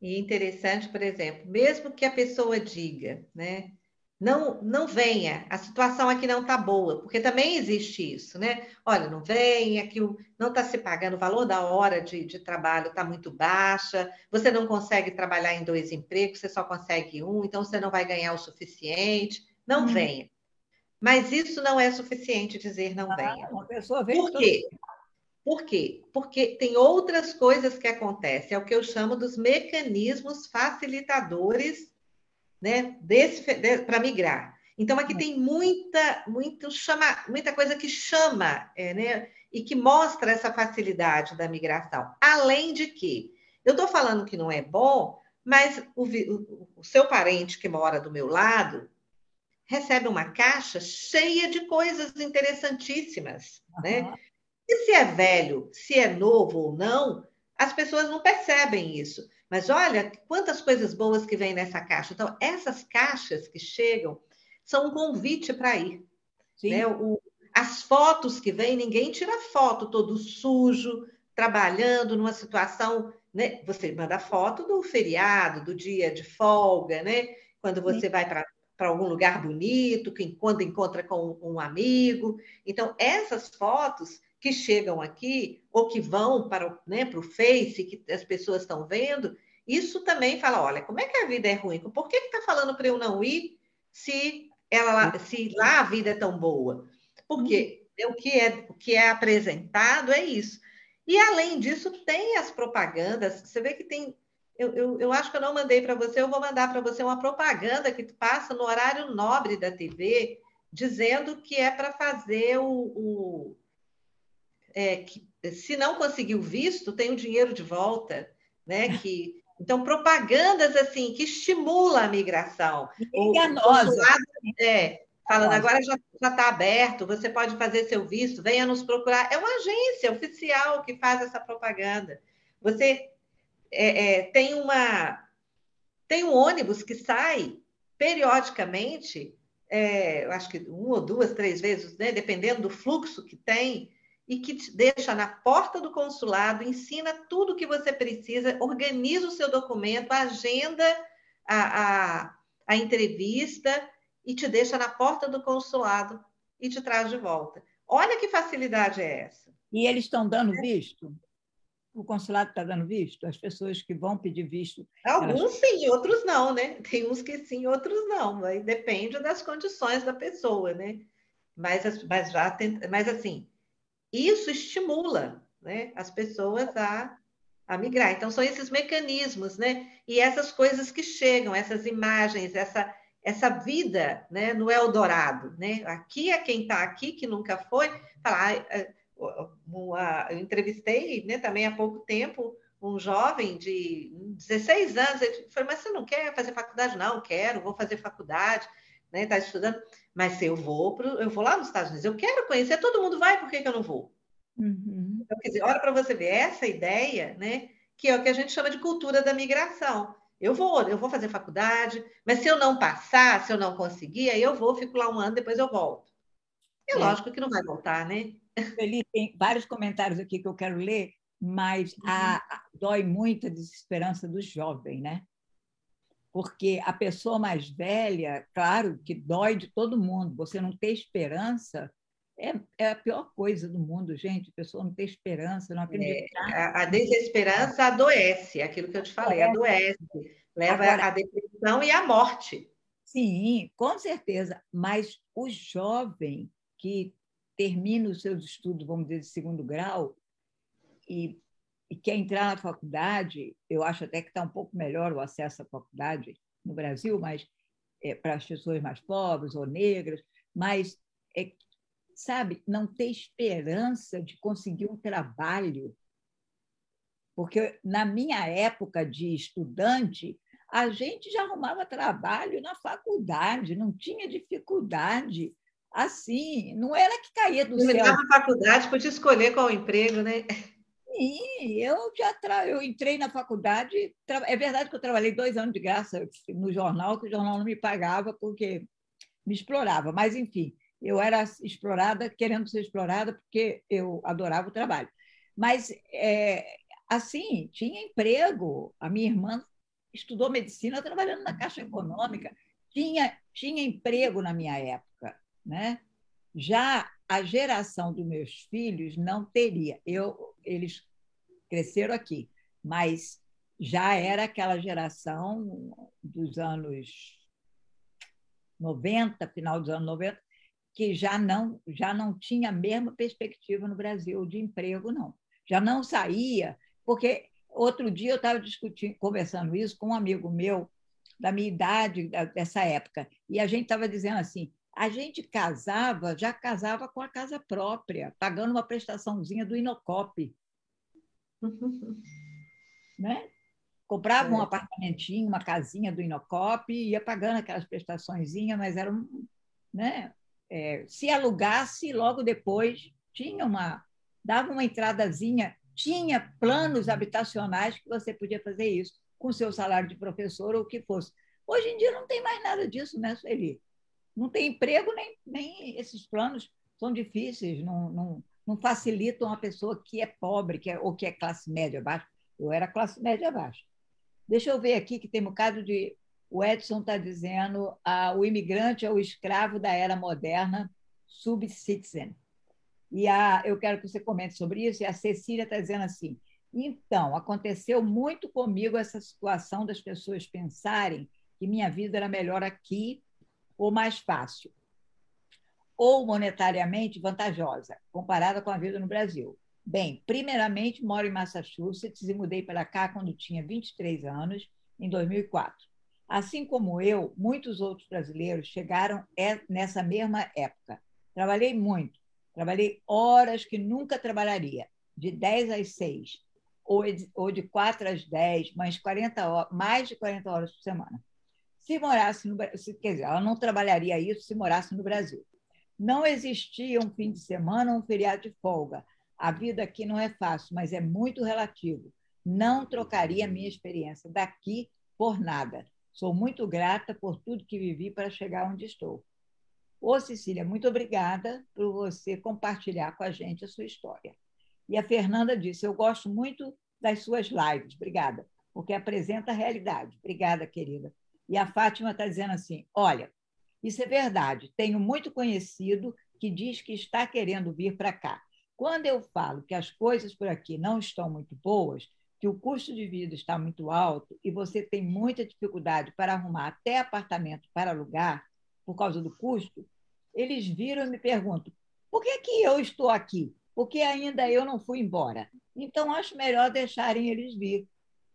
e interessante, por exemplo, mesmo que a pessoa diga, né? Não, não venha, a situação aqui não está boa, porque também existe isso, né? Olha, não venha, que não está se pagando, o valor da hora de, de trabalho está muito baixa, você não consegue trabalhar em dois empregos, você só consegue um, então você não vai ganhar o suficiente, não hum. venha. Mas isso não é suficiente dizer não ah, venha.
Uma pessoa vem
Por quê? Por quê? Porque tem outras coisas que acontecem, é o que eu chamo dos mecanismos facilitadores né, de, para migrar. Então, aqui tem muita, muito chama, muita coisa que chama é, né, e que mostra essa facilidade da migração. Além de que, eu estou falando que não é bom, mas o, o, o seu parente que mora do meu lado recebe uma caixa cheia de coisas interessantíssimas, uhum. né? E se é velho, se é novo ou não, as pessoas não percebem isso. Mas olha quantas coisas boas que vem nessa caixa. Então, essas caixas que chegam são um convite para ir. Né? O, as fotos que vêm, ninguém tira foto todo sujo, trabalhando numa situação. Né? Você manda foto do feriado, do dia de folga, né? quando você Sim. vai para para algum lugar bonito, que quando encontra com um amigo. Então, essas fotos que chegam aqui, ou que vão para, né, para o Face, que as pessoas estão vendo, isso também fala: olha, como é que a vida é ruim? Por que está falando para eu não ir se, ela, se lá a vida é tão boa? Porque o que é, o que é apresentado é isso. E além disso, tem as propagandas. Você vê que tem. Eu, eu, eu acho que eu não mandei para você, eu vou mandar para você uma propaganda que passa no horário nobre da TV, dizendo que é para fazer o, o é, que se não conseguiu visto, tem o dinheiro de volta, né? Que então propagandas assim que estimulam a migração.
Enganosa.
É, falando agora já está aberto, você pode fazer seu visto, venha nos procurar. É uma agência oficial que faz essa propaganda. Você é, é, tem uma tem um ônibus que sai periodicamente, é, eu acho que uma ou duas, três vezes, né, dependendo do fluxo que tem, e que te deixa na porta do consulado, ensina tudo o que você precisa, organiza o seu documento, agenda a, a, a entrevista e te deixa na porta do consulado e te traz de volta. Olha que facilidade é essa.
E eles estão dando visto? O consulado está dando visto? As pessoas que vão pedir visto.
Alguns elas... sim, outros não, né? Tem uns que sim, outros não. Aí depende das condições da pessoa, né? Mas, mas já tem, mas assim, isso estimula né, as pessoas a, a migrar. Então, são esses mecanismos, né? E essas coisas que chegam, essas imagens, essa, essa vida né, no Eldorado. Né? Aqui é quem está aqui, que nunca foi. Falar, eu entrevistei né, também há pouco tempo um jovem de 16 anos. Ele falou, mas você não quer fazer faculdade? Não, quero, vou fazer faculdade, né? Está estudando. Mas eu vou, pro, eu vou lá nos Estados Unidos, eu quero conhecer, todo mundo vai, por que, que eu não vou? Uhum. Então, quer dizer, olha para você ver essa ideia, né? Que é o que a gente chama de cultura da migração. Eu vou, eu vou fazer faculdade, mas se eu não passar, se eu não conseguir, aí eu vou, fico lá um ano, depois eu volto. É, é. lógico que não vai voltar, né?
Felipe, tem vários comentários aqui que eu quero ler, mas a, uhum. a, dói muito a desesperança do jovem, né? Porque a pessoa mais velha, claro que dói de todo mundo, você não ter esperança é, é a pior coisa do mundo, gente. A pessoa não ter esperança, não acreditar.
É, a, a, desesperança adoece, aquilo que eu te falei, adoece. Leva Agora, à depressão e à morte.
Sim, com certeza. Mas o jovem que termina os seus estudos, vamos dizer, de segundo grau, e, e quer entrar na faculdade, eu acho até que está um pouco melhor o acesso à faculdade no Brasil, mas é, para as pessoas mais pobres ou negras, mas é, sabe, não ter esperança de conseguir um trabalho. Porque na minha época de estudante, a gente já arrumava trabalho na faculdade, não tinha dificuldade. Assim, não era que caía do
céu. Na faculdade, podia escolher qual emprego, né?
Sim, eu já tra... eu entrei na faculdade. Tra... É verdade que eu trabalhei dois anos de graça no jornal, que o jornal não me pagava porque me explorava. Mas, enfim, eu era explorada, querendo ser explorada, porque eu adorava o trabalho. Mas, é, assim, tinha emprego. A minha irmã estudou medicina trabalhando na Caixa Econômica. Tinha, tinha emprego na minha época. Né? Já a geração dos meus filhos não teria. Eu, eles cresceram aqui, mas já era aquela geração dos anos 90, final dos anos 90, que já não, já não tinha a mesma perspectiva no Brasil de emprego, não. Já não saía, porque outro dia eu estava discutindo, conversando isso com um amigo meu da minha idade, dessa época, e a gente estava dizendo assim, a gente casava, já casava com a casa própria, pagando uma prestaçãozinha do Inocop. né? Comprava é. um apartamentinho, uma casinha do Inocop, ia pagando aquelas prestaçõezinhas, mas era um, né? É, se alugasse, logo depois tinha uma dava uma entradazinha, tinha planos habitacionais que você podia fazer isso com seu salário de professor ou o que fosse. Hoje em dia não tem mais nada disso, né, Sueli? Não tem emprego, nem, nem esses planos são difíceis, não, não, não facilitam a pessoa que é pobre que é, ou que é classe média baixa. Eu era classe média baixa. Deixa eu ver aqui que tem um bocado de. O Edson está dizendo ah, o imigrante é o escravo da era moderna, subcitizen. E a, eu quero que você comente sobre isso. E a Cecília está dizendo assim: então, aconteceu muito comigo essa situação das pessoas pensarem que minha vida era melhor aqui ou mais fácil, ou monetariamente vantajosa, comparada com a vida no Brasil? Bem, primeiramente, moro em Massachusetts e mudei para cá quando tinha 23 anos, em 2004. Assim como eu, muitos outros brasileiros chegaram nessa mesma época. Trabalhei muito, trabalhei horas que nunca trabalharia, de 10 às 6, ou de 4 às 10, mais, 40 horas, mais de 40 horas por semana se morasse no Brasil, quer dizer, ela não trabalharia isso se morasse no Brasil. Não existia um fim de semana ou um feriado de folga. A vida aqui não é fácil, mas é muito relativo. Não trocaria a minha experiência daqui por nada. Sou muito grata por tudo que vivi para chegar onde estou. Ô, Cecília, muito obrigada por você compartilhar com a gente a sua história. E a Fernanda disse: Eu gosto muito das suas lives. Obrigada, porque apresenta a realidade. Obrigada, querida. E a Fátima está dizendo assim: olha, isso é verdade. Tenho muito conhecido que diz que está querendo vir para cá. Quando eu falo que as coisas por aqui não estão muito boas, que o custo de vida está muito alto e você tem muita dificuldade para arrumar até apartamento para alugar por causa do custo, eles viram e me perguntam: por que, que eu estou aqui? Porque ainda eu não fui embora. Então, acho melhor deixarem eles vir.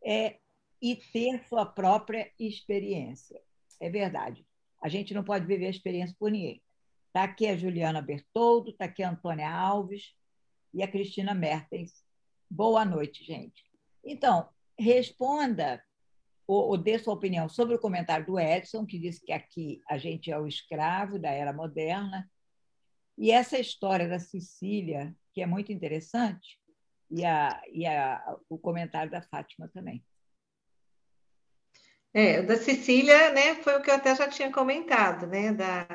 É, e ter sua própria experiência. É verdade. A gente não pode viver a experiência por ninguém. Está aqui a Juliana Bertoldo, está aqui a Antônia Alves e a Cristina Mertens. Boa noite, gente. Então, responda ou, ou dê sua opinião sobre o comentário do Edson, que disse que aqui a gente é o escravo da era moderna. E essa história da Sicília, que é muito interessante, e, a, e a, o comentário da Fátima também.
É, da Sicília, né, foi o que eu até já tinha comentado, né, da,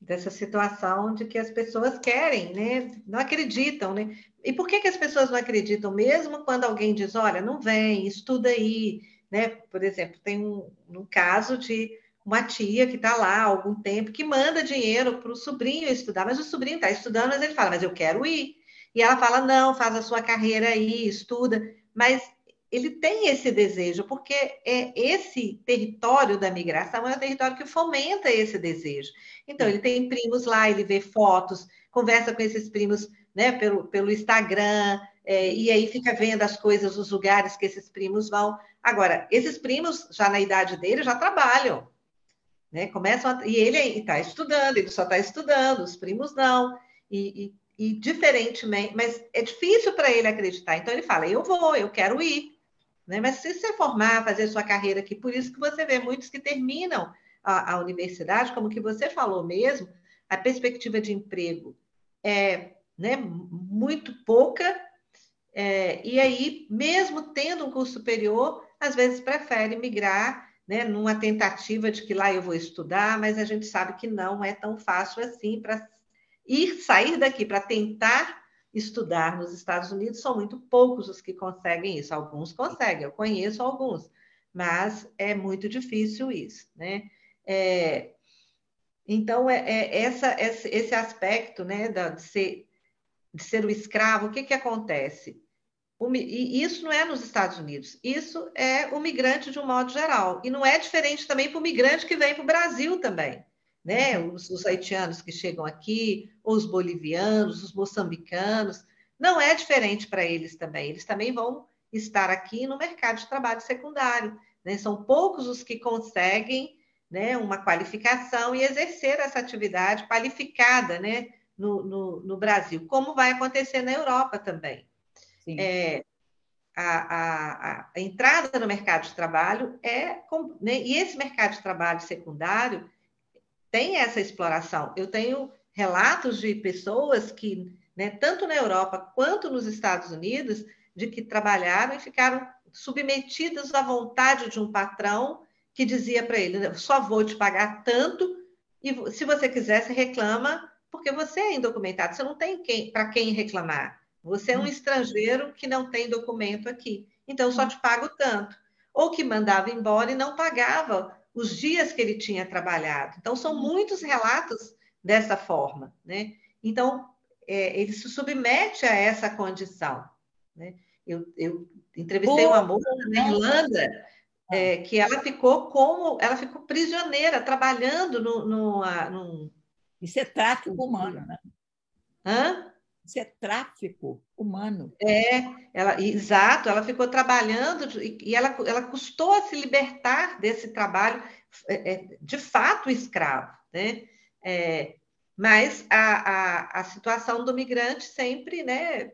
dessa situação de que as pessoas querem, né, não acreditam, né? E por que, que as pessoas não acreditam mesmo quando alguém diz, olha, não vem, estuda aí, né? Por exemplo, tem um, um caso de uma tia que está lá há algum tempo que manda dinheiro para o sobrinho estudar, mas o sobrinho está estudando, mas ele fala, mas eu quero ir. E ela fala, não, faz a sua carreira aí, estuda. Mas ele tem esse desejo, porque é esse território da migração é um território que fomenta esse desejo. Então, ele tem primos lá, ele vê fotos, conversa com esses primos né, pelo, pelo Instagram, é, e aí fica vendo as coisas, os lugares que esses primos vão. Agora, esses primos, já na idade dele, já trabalham. Né? Começam a, e ele está estudando, ele só está estudando, os primos não. E, e, e diferentemente, mas é difícil para ele acreditar. Então ele fala: eu vou, eu quero ir. Né? Mas se você formar, fazer sua carreira aqui, por isso que você vê muitos que terminam a, a universidade, como que você falou mesmo, a perspectiva de emprego é né, muito pouca, é, e aí, mesmo tendo um curso superior, às vezes prefere migrar, né, numa tentativa de que lá eu vou estudar, mas a gente sabe que não é tão fácil assim para ir sair daqui para tentar estudar nos Estados Unidos, são muito poucos os que conseguem isso. Alguns conseguem, eu conheço alguns, mas é muito difícil isso, né? É, então, é, é essa, esse aspecto né, de, ser, de ser o escravo, o que, que acontece? O, e isso não é nos Estados Unidos, isso é o migrante de um modo geral. E não é diferente também para o migrante que vem para o Brasil também. Né? Os, os haitianos que chegam aqui, os bolivianos, os moçambicanos, não é diferente para eles também. Eles também vão estar aqui no mercado de trabalho secundário. Né? São poucos os que conseguem né, uma qualificação e exercer essa atividade qualificada né, no, no, no Brasil, como vai acontecer na Europa também. É, a, a, a, entrada no mercado de trabalho é. Né, e esse mercado de trabalho secundário tem essa exploração. Eu tenho relatos de pessoas que, né, tanto na Europa quanto nos Estados Unidos, de que trabalharam e ficaram submetidas à vontade de um patrão que dizia para ele: só vou te pagar tanto, e se você quiser, você reclama, porque você é indocumentado, você não tem quem, para quem reclamar. Você é um hum. estrangeiro que não tem documento aqui, então só hum. te pago tanto. Ou que mandava embora e não pagava os dias que ele tinha trabalhado. Então, são hum. muitos relatos dessa forma, né? Então, é, ele se submete a essa condição, né? Eu, eu entrevistei uma moça na Irlanda é, que ela ficou como ela ficou prisioneira trabalhando no, no, no...
isso é tráfico humano né
Hã?
Isso é tráfico humano
é ela exato ela ficou trabalhando e ela ela custou a se libertar desse trabalho é, é, de fato escravo né é, mas a, a, a situação do migrante sempre né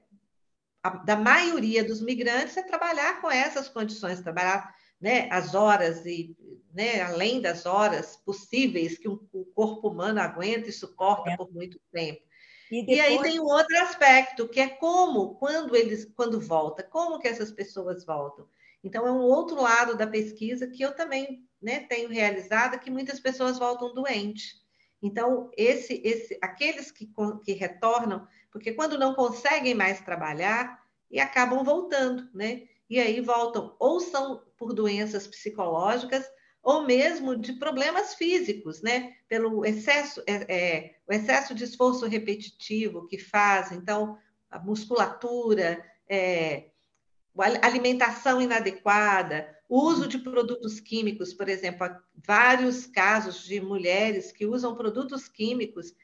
a, da maioria dos migrantes é trabalhar com essas condições trabalhar né, as horas e né, além das horas possíveis que um, o corpo humano aguenta e suporta é. por muito tempo. E, depois... e, aí tem um outro aspecto que é como, quando eles, quando volta, como que essas pessoas voltam. Então é um outro lado da pesquisa que eu também né, tenho realizado que muitas pessoas voltam doentes. Então esse, esse, aqueles que, que retornam, porque quando não conseguem mais trabalhar e acabam voltando, né? e aí voltam ou são por doenças psicológicas ou mesmo de problemas físicos, né? Pelo excesso, é, é, o excesso de esforço repetitivo que faz, então, a musculatura, é, alimentação inadequada, uso de produtos químicos, por exemplo, há vários casos de mulheres que usam produtos químicos,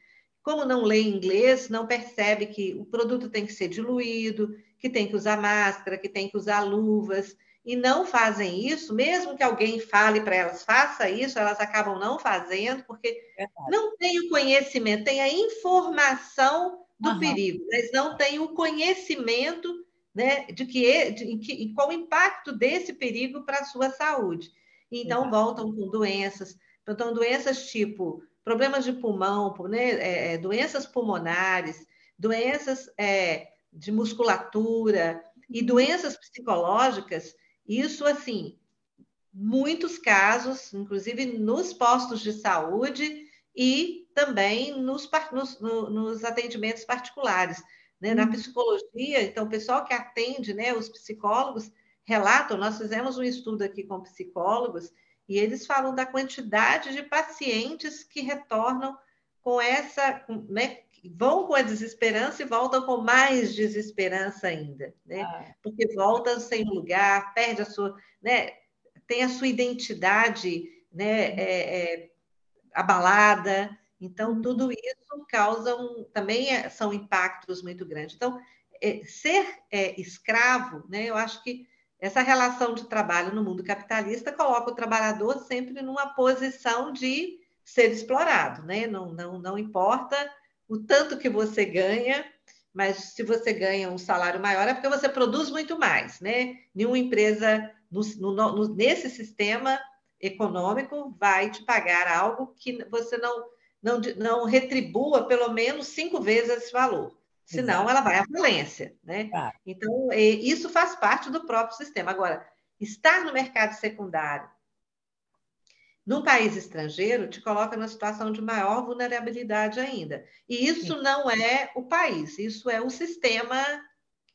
como não lê inglês, não percebe que o produto tem que ser diluído, que tem que usar máscara, que tem que usar luvas, e não fazem isso, mesmo que alguém fale para elas, faça isso, elas acabam não fazendo, porque não tem o conhecimento, tem a informação do uhum. perigo, mas não tem o conhecimento né, de que, de, de, qual o impacto desse perigo para a sua saúde. Então, Exato. voltam com doenças, então, doenças tipo problemas de pulmão, né, é, é, doenças pulmonares, doenças é, de musculatura e doenças psicológicas, isso, assim, muitos casos, inclusive nos postos de saúde e também nos, nos, nos atendimentos particulares. Né? Na uhum. psicologia, então, o pessoal que atende, né, os psicólogos, relatam, nós fizemos um estudo aqui com psicólogos, e eles falam da quantidade de pacientes que retornam com essa, né, vão com a desesperança e voltam com mais desesperança ainda, né? Ah. Porque voltam sem lugar, perde a sua, né? Tem a sua identidade, né? É, é, abalada. Então uhum. tudo isso causa um, também é, são impactos muito grandes. Então é, ser é, escravo, né? Eu acho que essa relação de trabalho no mundo capitalista coloca o trabalhador sempre numa posição de ser explorado, né? Não, não, não importa o tanto que você ganha, mas se você ganha um salário maior é porque você produz muito mais, né? Nenhuma empresa no, no, nesse sistema econômico vai te pagar algo que você não, não, não retribua pelo menos cinco vezes esse valor senão Exato. ela vai à falência, né? Ah. Então, isso faz parte do próprio sistema. Agora, estar no mercado secundário num país estrangeiro te coloca numa situação de maior vulnerabilidade ainda. E isso Sim. não é o país, isso é o sistema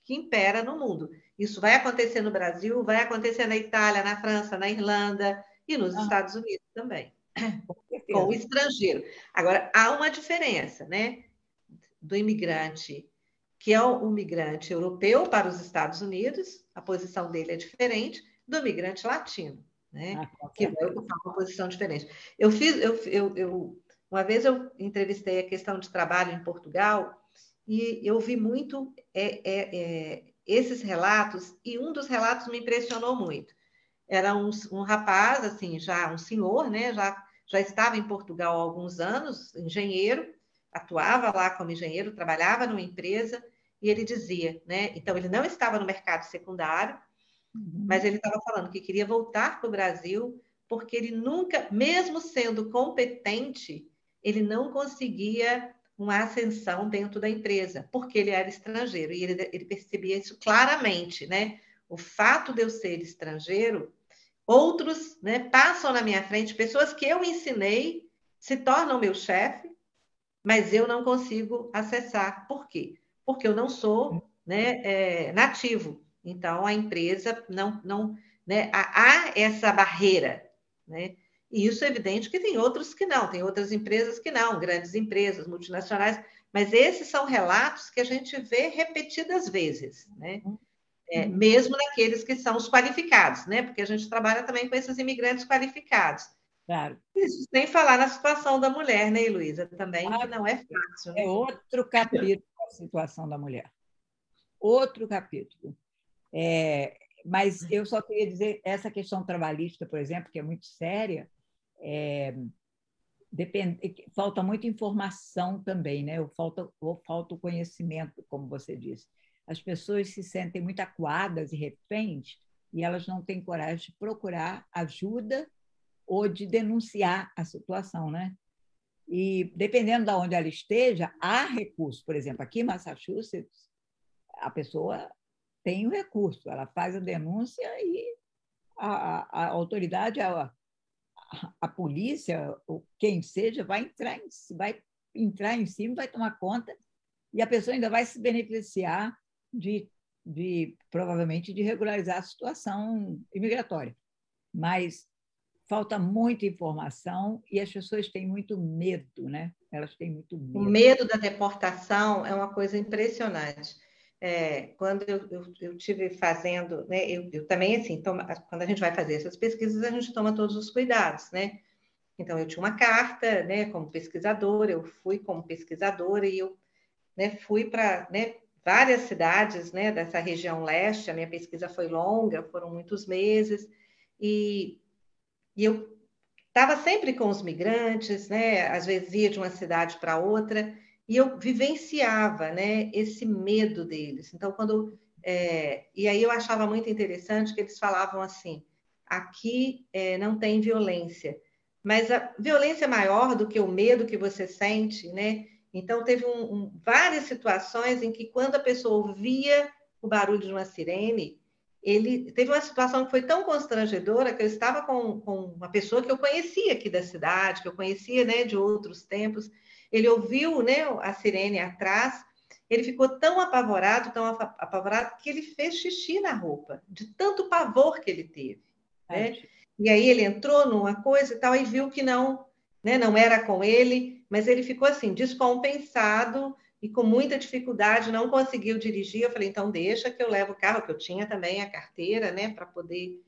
que impera no mundo. Isso vai acontecer no Brasil, vai acontecer na Itália, na França, na Irlanda e nos ah. Estados Unidos também, com o estrangeiro. Agora, há uma diferença, né? do imigrante, que é um migrante europeu para os Estados Unidos, a posição dele é diferente do migrante latino, né? Ah, que vai ocupar uma posição diferente. Eu fiz, eu, eu, eu, uma vez eu entrevistei a questão de trabalho em Portugal e eu vi muito é, é, é, esses relatos e um dos relatos me impressionou muito. Era um, um rapaz, assim, já um senhor, né? Já já estava em Portugal há alguns anos, engenheiro, atuava lá como engenheiro, trabalhava numa empresa, e ele dizia, né? Então, ele não estava no mercado secundário, uhum. mas ele estava falando que queria voltar para o Brasil, porque ele nunca, mesmo sendo competente, ele não conseguia uma ascensão dentro da empresa, porque ele era estrangeiro, e ele, ele percebia isso claramente, né? O fato de eu ser estrangeiro, outros né, passam na minha frente, pessoas que eu ensinei se tornam meu chefe, mas eu não consigo acessar. Por quê? Porque eu não sou né, é, nativo. Então, a empresa não. não né, há essa barreira. Né? E isso é evidente que tem outros que não, tem outras empresas que não, grandes empresas, multinacionais, mas esses são relatos que a gente vê repetidas vezes, né? É, mesmo naqueles que são os qualificados, né? Porque a gente trabalha também com esses imigrantes qualificados.
Claro.
Isso sem falar na situação da mulher, né, Luísa? Também que não é fácil.
Né? É outro capítulo a situação da mulher. Outro capítulo. É, mas eu só queria dizer, essa questão trabalhista, por exemplo, que é muito séria, é, depende, falta muita informação também, né? Ou falta, ou falta o conhecimento, como você disse. As pessoas se sentem muito acuadas e reféns e elas não têm coragem de procurar ajuda ou de denunciar a situação, né? E dependendo de onde ela esteja, há recurso. Por exemplo, aqui em Massachusetts, a pessoa tem o recurso, ela faz a denúncia e a, a, a autoridade, a, a, polícia, quem seja, vai entrar, em, vai entrar em cima, vai tomar conta e a pessoa ainda vai se beneficiar de, de provavelmente de regularizar a situação imigratória. Mas falta muita informação e as pessoas têm muito medo, né? Elas têm muito medo.
O medo da deportação é uma coisa impressionante. É, quando eu, eu, eu tive fazendo, né, eu, eu também, assim, toma, quando a gente vai fazer essas pesquisas, a gente toma todos os cuidados, né? Então, eu tinha uma carta, né, como pesquisadora, eu fui como pesquisadora e eu né, fui para né, várias cidades né, dessa região leste, a minha pesquisa foi longa, foram muitos meses, e e eu estava sempre com os migrantes, né? Às vezes ia de uma cidade para outra, e eu vivenciava, né, esse medo deles. Então, quando É, e aí eu achava muito interessante que eles falavam assim: aqui é, não tem violência, mas a violência é maior do que o medo que você sente, né? Então, teve um, um, várias situações em que, quando a pessoa ouvia o barulho de uma sirene, ele teve uma situação que foi tão constrangedora que eu estava com, com uma pessoa que eu conhecia aqui da cidade, que eu conhecia né, de outros tempos. Ele ouviu né, a sirene atrás, ele ficou tão apavorado, tão apavorado, que ele fez xixi na roupa, de tanto pavor que ele teve. Né? E aí ele entrou numa coisa e tal, e viu que não, né, não era com ele, mas ele ficou assim, descompensado, e com muita dificuldade não conseguiu dirigir. Eu falei, então deixa que eu levo o carro, que eu tinha também a carteira, né, para poder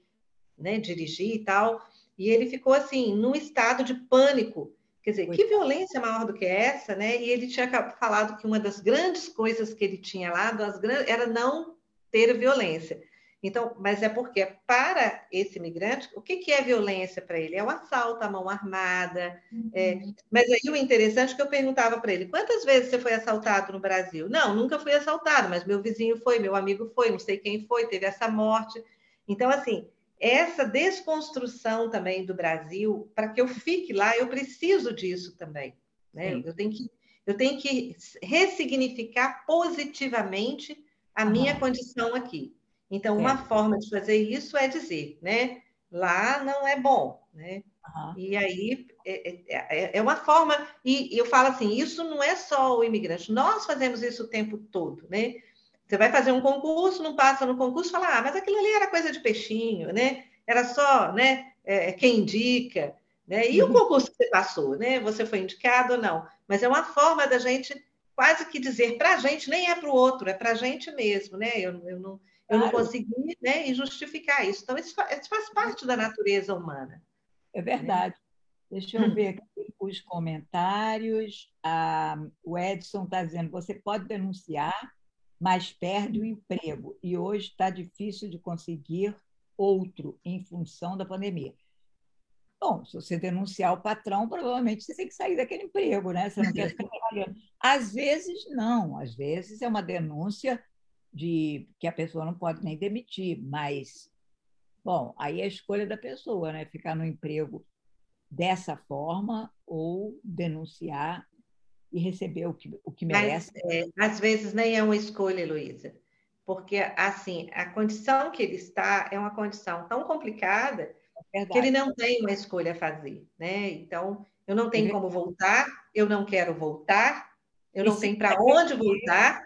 né, dirigir e tal. E ele ficou assim, num estado de pânico. Quer dizer, que violência maior do que essa, né? E ele tinha falado que uma das grandes coisas que ele tinha lá das grandes, era não ter violência. Então, mas é porque para esse migrante, o que, que é violência para ele? É o assalto à mão armada. Uhum. É, mas aí o interessante é que eu perguntava para ele: quantas vezes você foi assaltado no Brasil? Não, nunca fui assaltado, mas meu vizinho foi, meu amigo foi, não sei quem foi, teve essa morte. Então, assim, essa desconstrução também do Brasil, para que eu fique lá, eu preciso disso também. Né? Eu, tenho que, eu tenho que ressignificar positivamente a minha uhum. condição aqui. Então, uma é. forma de fazer isso é dizer, né? Lá não é bom, né? Uhum. E aí é, é, é, é, uma forma, e eu falo assim, isso não é só o imigrante, nós fazemos isso o tempo todo, né? Você vai fazer um concurso, não passa no concurso, fala, ah, mas aquilo ali era coisa de peixinho, né? Era só, né? É, quem indica, né? E uhum. o concurso que você passou, né? Você foi indicado ou não? Mas é uma forma da gente quase que dizer para a gente, nem é para o outro, é para a gente mesmo, né? Eu, eu não eu não consegui né, justificar isso. Então, isso faz, isso faz parte da natureza humana.
É verdade. Deixa eu ver aqui os comentários. Ah, o Edson está dizendo: você pode denunciar, mas perde o emprego. E hoje está difícil de conseguir outro em função da pandemia. Bom, se você denunciar o patrão, provavelmente você tem que sair daquele emprego, né? Você não quer ficar trabalhando. Às vezes, não. Às vezes é uma denúncia de que a pessoa não pode nem demitir, mas bom, aí é a escolha da pessoa, né? Ficar no emprego dessa forma ou denunciar e receber o que, o que merece.
Mas, é, às vezes nem é uma escolha, Heloísa, porque assim a condição que ele está é uma condição tão complicada é que ele não tem uma escolha a fazer, né? Então eu não tenho como voltar, eu não quero voltar, eu não tenho para onde voltar.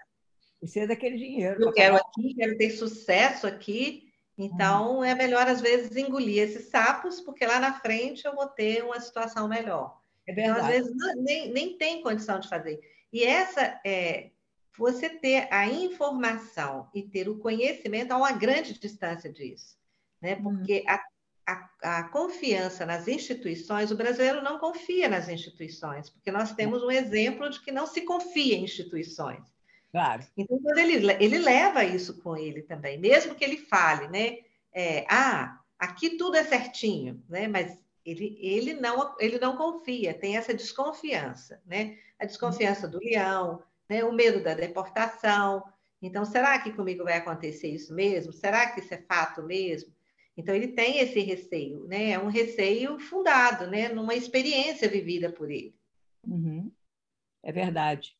Precisa daquele dinheiro.
Eu quero aqui, quero ter sucesso aqui. Então, hum. é melhor, às vezes, engolir esses sapos, porque lá na frente eu vou ter uma situação melhor. É verdade. Então, às vezes, não, nem, nem tem condição de fazer. E essa é você ter a informação e ter o conhecimento a uma grande distância disso. Né? Hum. Porque hum. a, a, a, confiança nas instituições, o brasileiro não confia nas instituições, porque nós temos um exemplo de que não se confia em instituições.
Claro.
Então, ele, ele leva isso com ele também, mesmo que ele fale, né? É, ah, aqui tudo é certinho, né? Mas ele, ele, não, ele não confia, tem essa desconfiança, né? A desconfiança do leão, né? o medo da deportação. Então, será que comigo vai acontecer isso mesmo? Será que isso é fato mesmo? Então, ele tem esse receio, né? É um receio fundado, né? Numa experiência vivida por ele.
Uhum. É verdade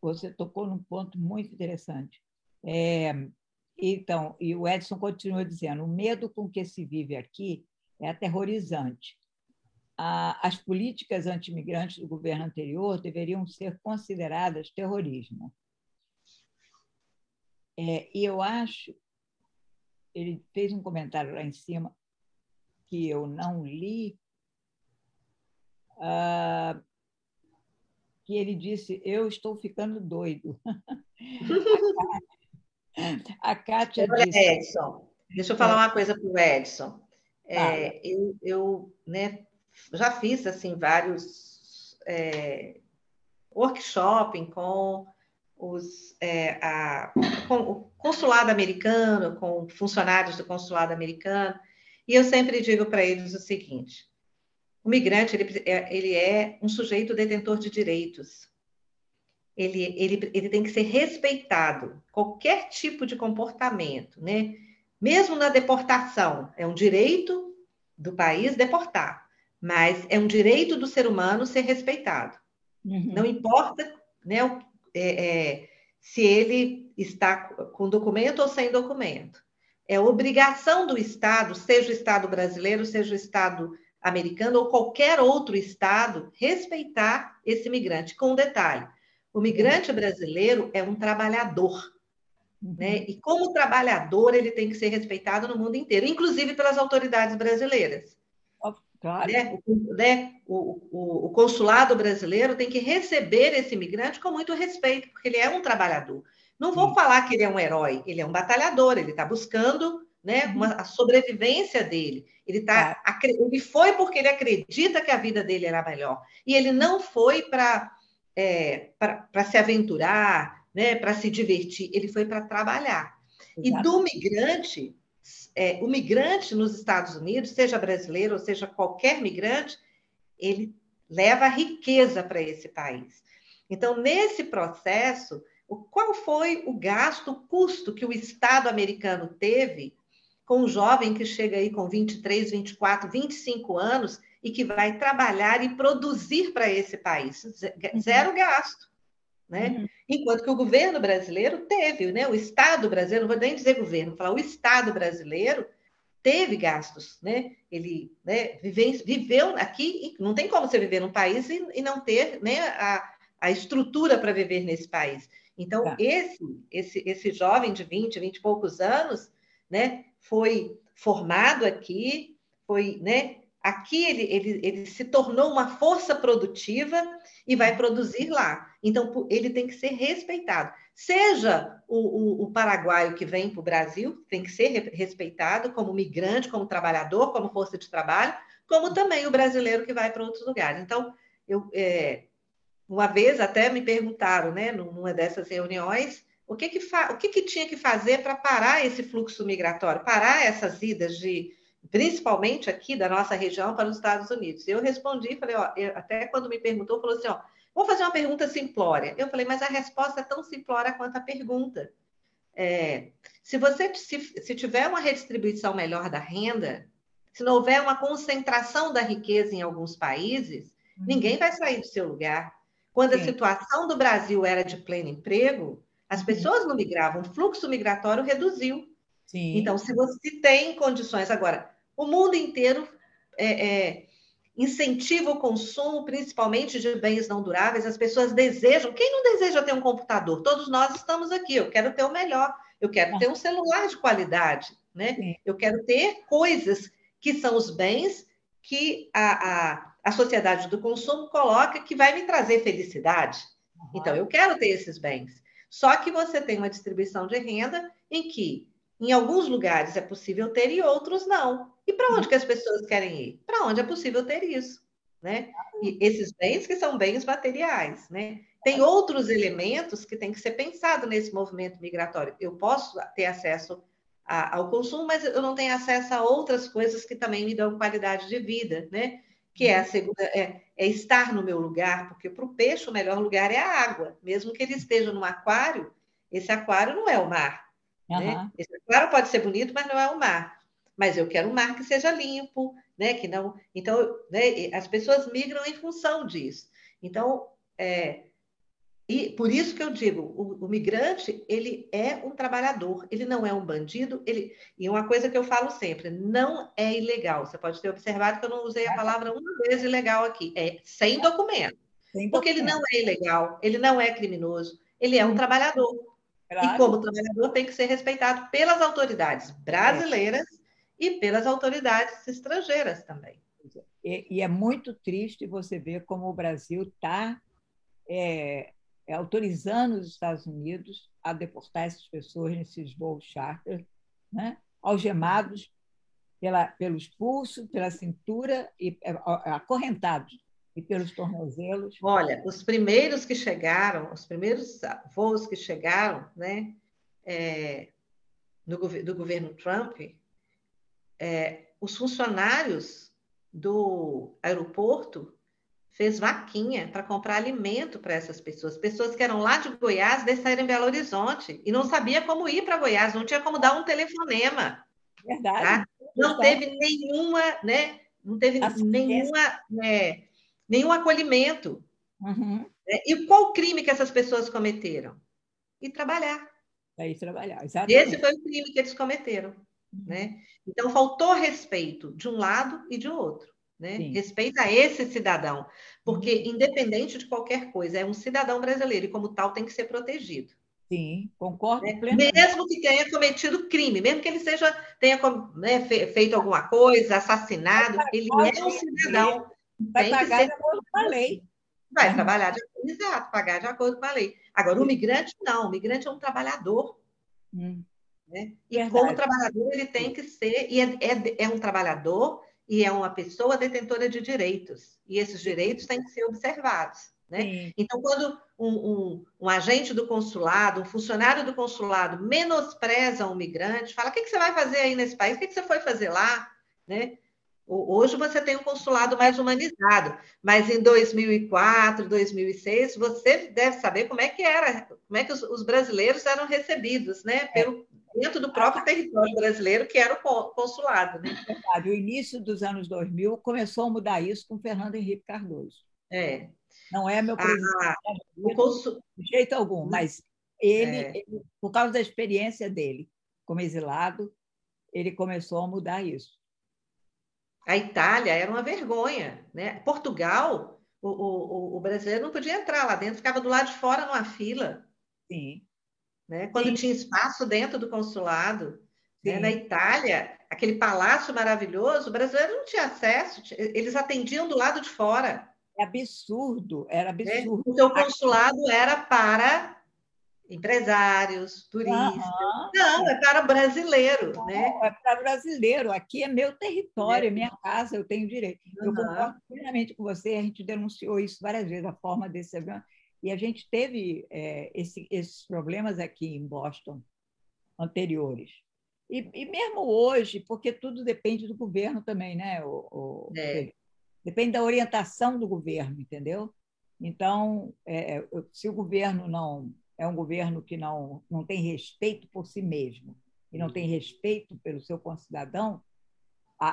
você tocou num ponto muito interessante. É, então, e o Edson continua dizendo: o medo com que se vive aqui é aterrorizante. as políticas antimigrantes do governo anterior deveriam ser consideradas terrorismo. É, e eu acho, ele fez um comentário lá em cima que eu não li, uh, que ele disse: Eu estou ficando doido.
a Kátia. Olha, disse... Edson, deixa eu falar uma coisa para o Edson. É, eu eu né, já fiz assim vários é, workshops com os, é, a, com o consulado americano, com funcionários do consulado americano, e eu sempre digo para eles o seguinte: o migrante ele é, ele é um sujeito detentor de direitos. ele, ele, ele tem que ser respeitado. Qualquer tipo de comportamento, né? Mesmo na deportação, é um direito do país deportar, mas é um direito do ser humano ser respeitado. Uhum. Não importa né, é, é, se ele está com documento ou sem documento. É obrigação do Estado, seja o Estado brasileiro, seja o Estado americano ou qualquer outro Estado, respeitar esse migrante. Com um detalhe: o migrante brasileiro é um trabalhador. Uhum. Né? E como trabalhador, ele tem que ser respeitado no mundo inteiro, inclusive pelas autoridades brasileiras. Claro. Né? O, né? O, o, o, consulado brasileiro tem que receber esse imigrante com muito respeito, porque ele é um trabalhador. Não vou Sim. falar que ele é um herói, ele é um batalhador, ele está buscando né, uhum. uma, a sobrevivência dele. Ele, tá, ele foi porque ele acredita que a vida dele era melhor. E ele não foi para é, se aventurar, né, para se divertir, ele foi para trabalhar. Exato. E do migrante, é, o migrante nos Estados Unidos, seja brasileiro ou seja qualquer migrante, ele leva riqueza para esse país. Então, nesse processo, qual foi o gasto, o custo que o Estado americano teve com um jovem que chega aí com 23, 24, 25 anos e que vai trabalhar e produzir para esse país? Uhum. Zero gasto. Né? Uhum. Enquanto que o governo brasileiro teve, né? o Estado brasileiro, não vou nem dizer governo, vou falar o Estado brasileiro teve gastos, né? Ele né, vive, viveu aqui, não tem como você viver num país e, e não ter né, a, a estrutura para viver nesse país. Então, tá. esse, esse, esse jovem de 20, 20 e poucos anos, né, foi formado aqui, foi, né, Aqui ele, ele, ele se tornou uma força produtiva e vai produzir lá. Então, ele tem que ser respeitado. Seja o, o, o paraguaio que vem para o Brasil, tem que ser respeitado como migrante, como trabalhador, como força de trabalho, como também o brasileiro que vai para outros lugares. Então, eu, é, uma vez até me perguntaram, né, numa dessas reuniões, o que, que, o que, que tinha que fazer para parar esse fluxo migratório, parar essas idas de principalmente aqui da nossa região para os Estados Unidos. Eu respondi, falei, ó, eu, até quando me perguntou, falou assim, ó, vou fazer uma pergunta simplória. Eu falei, mas a resposta é tão simplória quanto a pergunta. É, se você se, se tiver uma redistribuição melhor da renda, se não houver uma concentração da riqueza em alguns países, uhum. ninguém vai sair do seu lugar. Quando Sim. a situação do Brasil era de pleno emprego, as uhum. pessoas não migravam, o fluxo migratório reduziu. Sim. Então, se você tem condições. Agora, o mundo inteiro é, é, incentiva o consumo, principalmente de bens não duráveis. As pessoas desejam. Quem não deseja ter um computador? Todos nós estamos aqui. Eu quero ter o melhor. Eu quero ter um celular de qualidade. Né? Eu quero ter coisas que são os bens que a, a, a sociedade do consumo coloca que vai me trazer felicidade. Então, eu quero ter esses bens. Só que você tem uma distribuição de renda em que em alguns lugares é possível ter e outros não. E para onde que as pessoas querem ir? Para onde é possível ter isso, né? E esses bens que são bens materiais, né? Tem outros elementos que tem que ser pensado nesse movimento migratório. Eu posso ter acesso a, ao consumo, mas eu não tenho acesso a outras coisas que também me dão qualidade de vida, né? Que é, a segunda, é, é estar no meu lugar, porque para o peixe o melhor lugar é a água. Mesmo que ele esteja num aquário, esse aquário não é o mar, Uhum. Né? Esse aquário pode ser bonito, mas não é o mar. Mas eu quero um mar que seja limpo, né? Que não. Então, né? as pessoas migram em função disso. Então, é, e por isso que eu digo, o, o, migrante ele é um trabalhador, ele não é um bandido. Ele e uma coisa que eu falo sempre, não é ilegal. Você pode ter observado que eu não usei a palavra uma vez ilegal aqui. É sem documento, sem porque documento. ele não é ilegal, ele não é criminoso, ele é um trabalhador. Claro. E como trabalhador tem que ser respeitado pelas autoridades brasileiras é. E pelas autoridades estrangeiras também.
E, e, é muito triste você ver como o Brasil está é, é, autorizando os Estados Unidos a deportar essas pessoas nesses voos charter, né? algemados pela, pelos pulsos, pela cintura e é, acorrentados e pelos tornozelos?
Olha, os primeiros que chegaram, os primeiros voos que chegaram, né, é, do, do, governo Trump, é, os funcionários do aeroporto fez vaquinha para comprar alimento para essas pessoas. Pessoas que eram lá de Goiás, desceram em Belo Horizonte e não sabia como ir para Goiás, não tinha como dar um telefonema.
Verdade.
Tá? Não teve nenhuma, né? Não teve nenhuma, né, nenhum acolhimento.
Uhum.
Né? E qual crime que essas pessoas cometeram? Ir trabalhar.
É ir trabalhar, exatamente.
Esse foi o crime que eles cometeram.
Uhum.
Né? Então, faltou respeito de um lado e de outro. Né? Respeita esse cidadão, porque
Uhum.
independente de qualquer coisa, é um cidadão brasileiro e, como tal, tem que ser protegido.
Sim, concordo
né?
plenamente.
Mesmo que tenha cometido crime, mesmo que ele seja tenha né, feito alguma coisa, assassinado, ele é um cidadão.
Vai pagar de acordo com a lei.
Vai trabalhar de acordo, exato, pagar de acordo com a lei. Agora, o migrante não, o migrante é um trabalhador.
Hum.
Né? E como trabalhador, ele tem que ser, e é, é, é um trabalhador e é uma pessoa detentora de direitos. E esses direitos têm que ser observados. Né? Então, quando um, um, um, agente do consulado, um funcionário do consulado menospreza um migrante, fala: o que, que você vai fazer aí nesse país? O que, que você foi fazer lá? Né? Hoje você tem um consulado mais humanizado, mas em 2004, 2006, você deve saber como é que era, como é que os, os brasileiros eram recebidos, né? Pelo, dentro do próprio território brasileiro, que era o consulado. Né?
Verdade. O início dos anos 2000 começou a mudar isso com Fernando Henrique Cardoso.
É.
Não é meu presidente
ah, consul...
de jeito algum, mas ele, é. ele, por causa da experiência dele como exilado, ele começou a mudar isso.
A Itália era uma vergonha. Né? Portugal, o, o, o brasileiro não podia entrar lá dentro, ficava do lado de fora numa fila.
Sim.
Né? Quando Sim. tinha espaço dentro do consulado. Né? Na Itália, aquele palácio maravilhoso, o brasileiro não tinha acesso, eles atendiam do lado de fora.
É absurdo, era absurdo.
É, o consulado era para empresários, turistas. Uhum. Não, é para brasileiro, Não, né?
É para brasileiro. Aqui é meu território, é, é minha casa, eu tenho direito. Uhum. Eu concordo plenamente com você, a gente denunciou isso várias vezes, a forma desse avião. E a gente teve é, esse, esses problemas aqui em Boston anteriores. E, e, mesmo hoje, porque tudo depende do governo também, né? O, o
é.
Depende da orientação do governo, entendeu? Então, é, se o governo não é um governo que não, não tem respeito por si mesmo e não tem respeito pelo seu concidadão,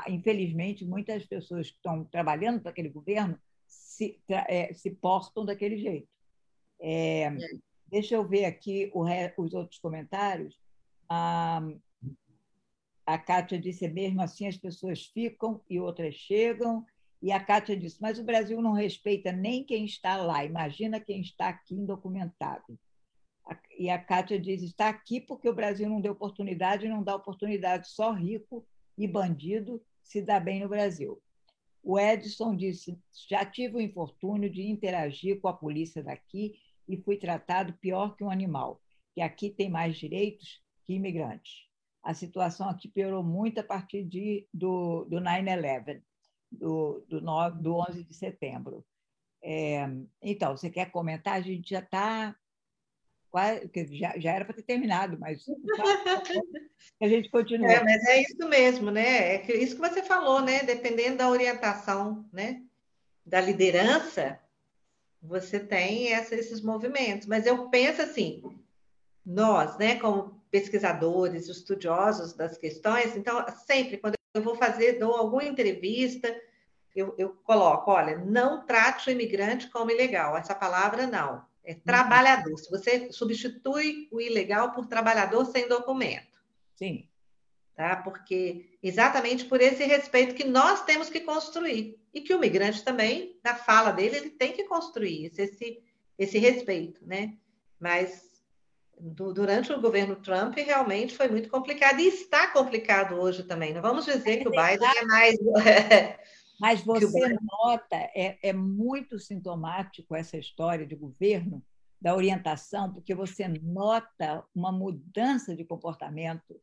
infelizmente, muitas pessoas que estão trabalhando para aquele governo se, é, se portam daquele jeito. É, deixa eu ver aqui os outros comentários. A, a Kátia disse: mesmo assim as pessoas ficam e outras chegam. E a Kátia disse: mas o Brasil não respeita nem quem está lá, imagina quem está aqui indocumentado. E a Kátia diz: está aqui porque o Brasil não deu oportunidade, não dá oportunidade, só rico e bandido se dá bem no Brasil. O Edson disse: já tive o infortúnio de interagir com a polícia daqui e fui tratado pior que um animal, que aqui tem mais direitos que imigrantes. A situação aqui piorou muito a partir de, do, do 9-11, do, do, do 11 de setembro. É, então, você quer comentar? A gente já está já, já era para ter terminado, mas a gente continua.
É, mas é isso mesmo, né? É isso que você falou, né? Dependendo da orientação, né? Da liderança, você tem essa, esses movimentos. Mas eu penso assim, nós, né, como pesquisadores, estudiosos das questões, então, sempre, quando eu vou fazer, dou alguma entrevista, eu, eu coloco, olha, não trate o imigrante como ilegal, essa palavra não, é trabalhador. Se você substitui o ilegal por trabalhador sem documento.
Sim.
Tá? Porque exatamente por esse respeito que nós temos que construir e que o migrante também, na fala dele, ele tem que construir esse, esse respeito, né? Mas do, durante o governo Trump realmente foi muito complicado e está complicado hoje também. Não vamos dizer que o Biden é mais.
Mas você nota, é, é muito sintomático essa história de governo, da orientação, porque você nota uma mudança de comportamento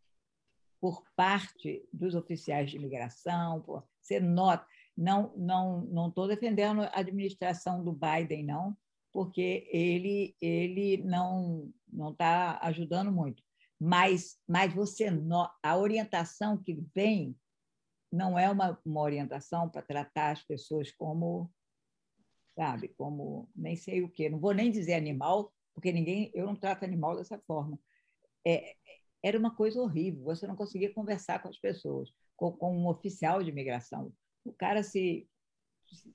por parte dos oficiais de imigração, você nota não não não estou defendendo a administração do Biden não, porque ele ele não não está ajudando muito. Mas mas você a orientação que vem não é uma, uma orientação para tratar as pessoas como sabe? Como nem sei o quê. Não vou nem dizer animal, porque ninguém, eu não trato animal dessa forma. É, era uma coisa horrível. Você não conseguia conversar com as pessoas, com, com um oficial de imigração. O cara se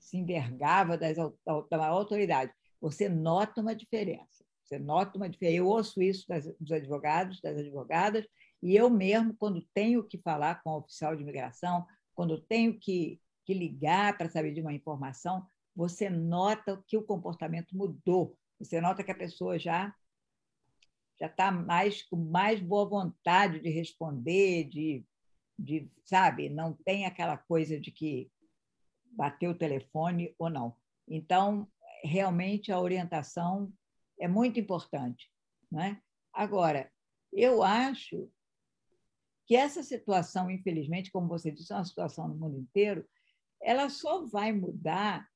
se envergava das, da maior autoridade. Você nota uma diferença. Você nota uma diferença. Eu ouço isso das, dos advogados, das advogadas, e eu mesmo, quando tenho que falar com o oficial de imigração, quando tenho que, que ligar para saber de uma informação, você nota que o comportamento mudou. Você nota que a pessoa já já está mais com mais boa vontade de responder, de, de sabe, não tem aquela coisa de que bateu o telefone ou não. Então, realmente a orientação é muito importante, né? Agora, eu acho que essa situação, infelizmente, como você disse, é uma situação no mundo inteiro, ela só vai mudar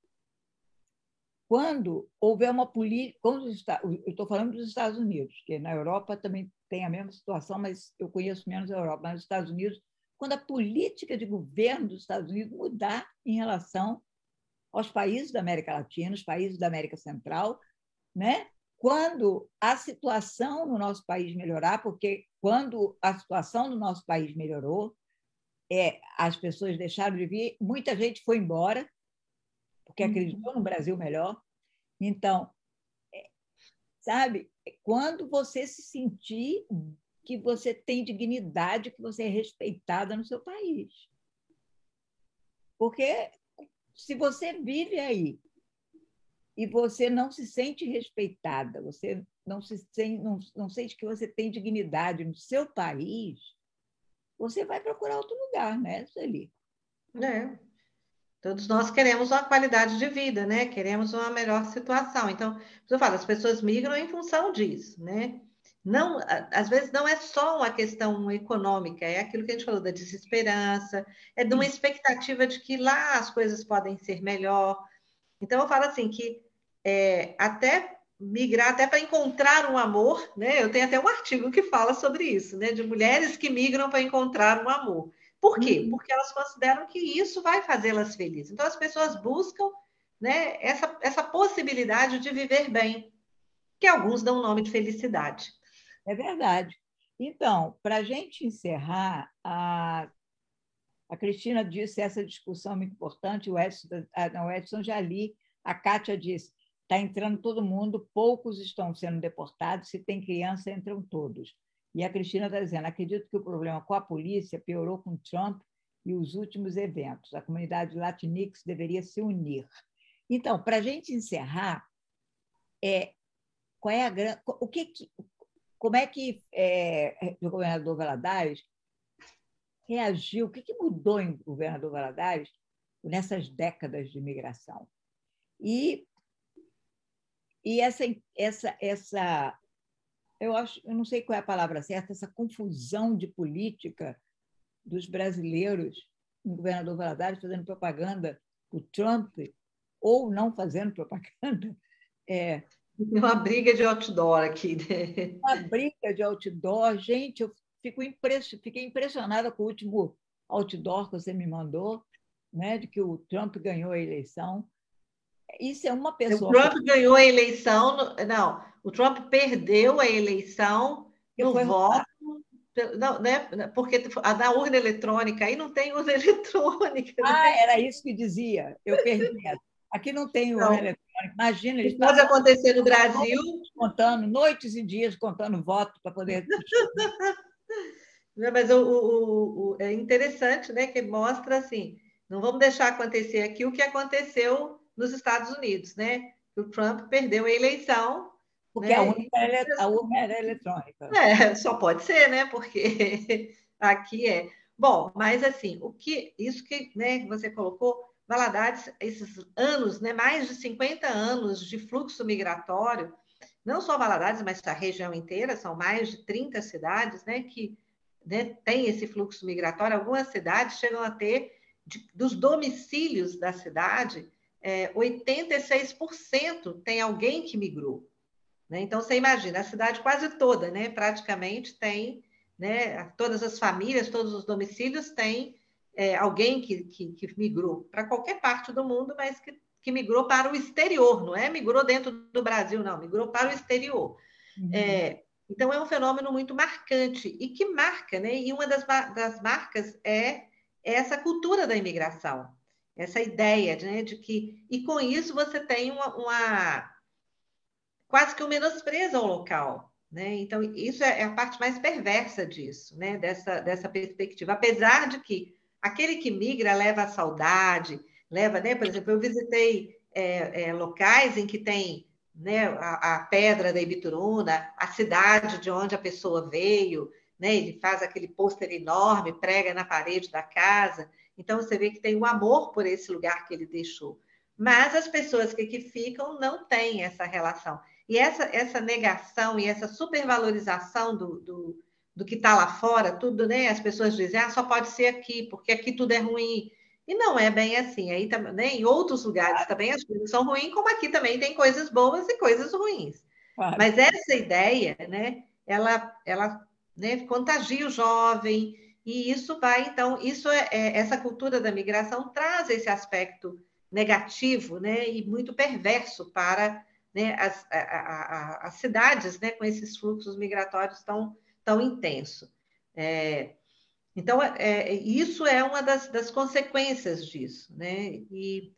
quando houver uma política. Estou falando dos Estados Unidos, que na Europa também tem a mesma situação, mas eu conheço menos a Europa. Mas nos Estados Unidos, quando a política de governo dos Estados Unidos mudar em relação aos países da América Latina, os países da América Central, né? Quando a situação no nosso país melhorar, porque quando a situação no nosso país melhorou, é, as pessoas deixaram de vir, muita gente foi embora, porque uhum. acreditou no Brasil melhor. Então, é, sabe, quando você se sentir que você tem dignidade, que você é respeitada no seu país. Porque se você vive aí e você não se sente respeitada, você não se sente, não, não sente que você tem dignidade no seu país, você vai procurar outro lugar, né, Sueli?
É, Todos nós queremos uma qualidade de vida, né? Queremos uma melhor situação. Então, eu falo, as pessoas migram em função disso, né? Não, às vezes não é só uma questão econômica, é aquilo que a gente falou da desesperança, é de uma expectativa de que lá as coisas podem ser melhor. Então, eu falo assim que é, até migrar, até para encontrar um amor, né? Eu tenho até um artigo que fala sobre isso, né? De mulheres que migram para encontrar um amor. Por quê? Uhum. Porque elas consideram que isso vai fazê-las felizes. Então, as pessoas buscam né, essa, essa possibilidade de viver bem, que alguns dão o nome de felicidade.
É verdade. Então, para a gente encerrar, a, a Cristina disse essa discussão muito importante, o Edson, não, o Edson já li, a Kátia disse, está entrando todo mundo, poucos estão sendo deportados, se tem criança, entram todos. E a Cristina está dizendo: acredito que o problema com a polícia piorou com Trump e os últimos eventos. A comunidade Latinx deveria se unir. Então, para a gente encerrar, é, qual é a o que como é que é, o governador Valadares reagiu? O que, que mudou em governador Valadares nessas décadas de imigração? E, e essa, essa, essa eu acho, eu não sei qual é a palavra certa, essa confusão de política dos brasileiros, o governador Valadares fazendo propaganda o Trump ou não fazendo propaganda. É,
uma briga de outdoor aqui. Né?
Uma briga de outdoor. Gente, eu fico impress... fiquei impressionada com o último outdoor que você me mandou, né, de que o Trump ganhou a eleição. Isso é uma pessoa.
O Trump ganhou a eleição. Não, o Trump perdeu a eleição no voto. Não, né? Porque na urna eletrônica aí não tem urna eletrônica.
Né? Ah, era isso que dizia. Eu perdi. Aqui não tem urna eletrônica. Imagina,
eles pode acontecer no Brasil.
Contando noites e dias, contando voto para poder.
Mas o, o, o, é interessante, né? Que mostra assim, não vamos deixar acontecer aqui o que aconteceu nos Estados Unidos, né? O Trump perdeu a eleição
porque né? a, urna era, a urna era eletrônica.
É, só pode ser, né? Porque aqui é. Bom, mas assim, o que isso que né, você colocou, Valadares, esses anos, né, mais de 50 anos de fluxo migratório, não só Valadares, mas a região inteira, são mais de 30 cidades né, que né, têm esse fluxo migratório. Algumas cidades chegam a ter, de, dos domicílios da cidade, é, 86% tem alguém que migrou. Né? Então, você imagina, a cidade quase toda, né, praticamente tem, né, todas as famílias, todos os domicílios têm é, alguém que, que, que migrou para qualquer parte do mundo, mas que que migrou para o exterior, não é migrou dentro do Brasil, não, migrou para o exterior. Uhum. É, então, é um fenômeno muito marcante e que marca, né? E uma das, das marcas é essa cultura da imigração, essa ideia né, de que. E com isso você tem uma, uma quase que um menosprezo ao local. Né? Então, isso é, é a parte mais perversa disso, né? dessa, dessa perspectiva. Apesar de que aquele que migra leva a saudade, leva, né? Por exemplo, eu visitei é, é, locais em que tem né, a, a, pedra da Ibituruna, a cidade de onde a pessoa veio, né? Ele faz aquele pôster enorme, prega na parede da casa. Então você vê que tem um amor por esse lugar que ele deixou. Mas as pessoas que aqui ficam não têm essa relação. E essa, essa negação e essa supervalorização do, do, do que está lá fora, tudo, né? As pessoas dizem, ah, só pode ser aqui, porque aqui tudo é ruim. E não é bem assim. Aí também, né, em outros lugares também as coisas são ruins, como aqui também tem coisas boas e coisas ruins. Claro. Mas essa ideia, né, ela, ela né, contagia o jovem, e isso vai, então, isso é, é, essa cultura da migração traz esse aspecto negativo, né, e muito perverso para né, as, a, a, as cidades, né, com esses fluxos migratórios tão, tão intensos. É, então, é, é, isso é uma das, das, consequências disso, né? E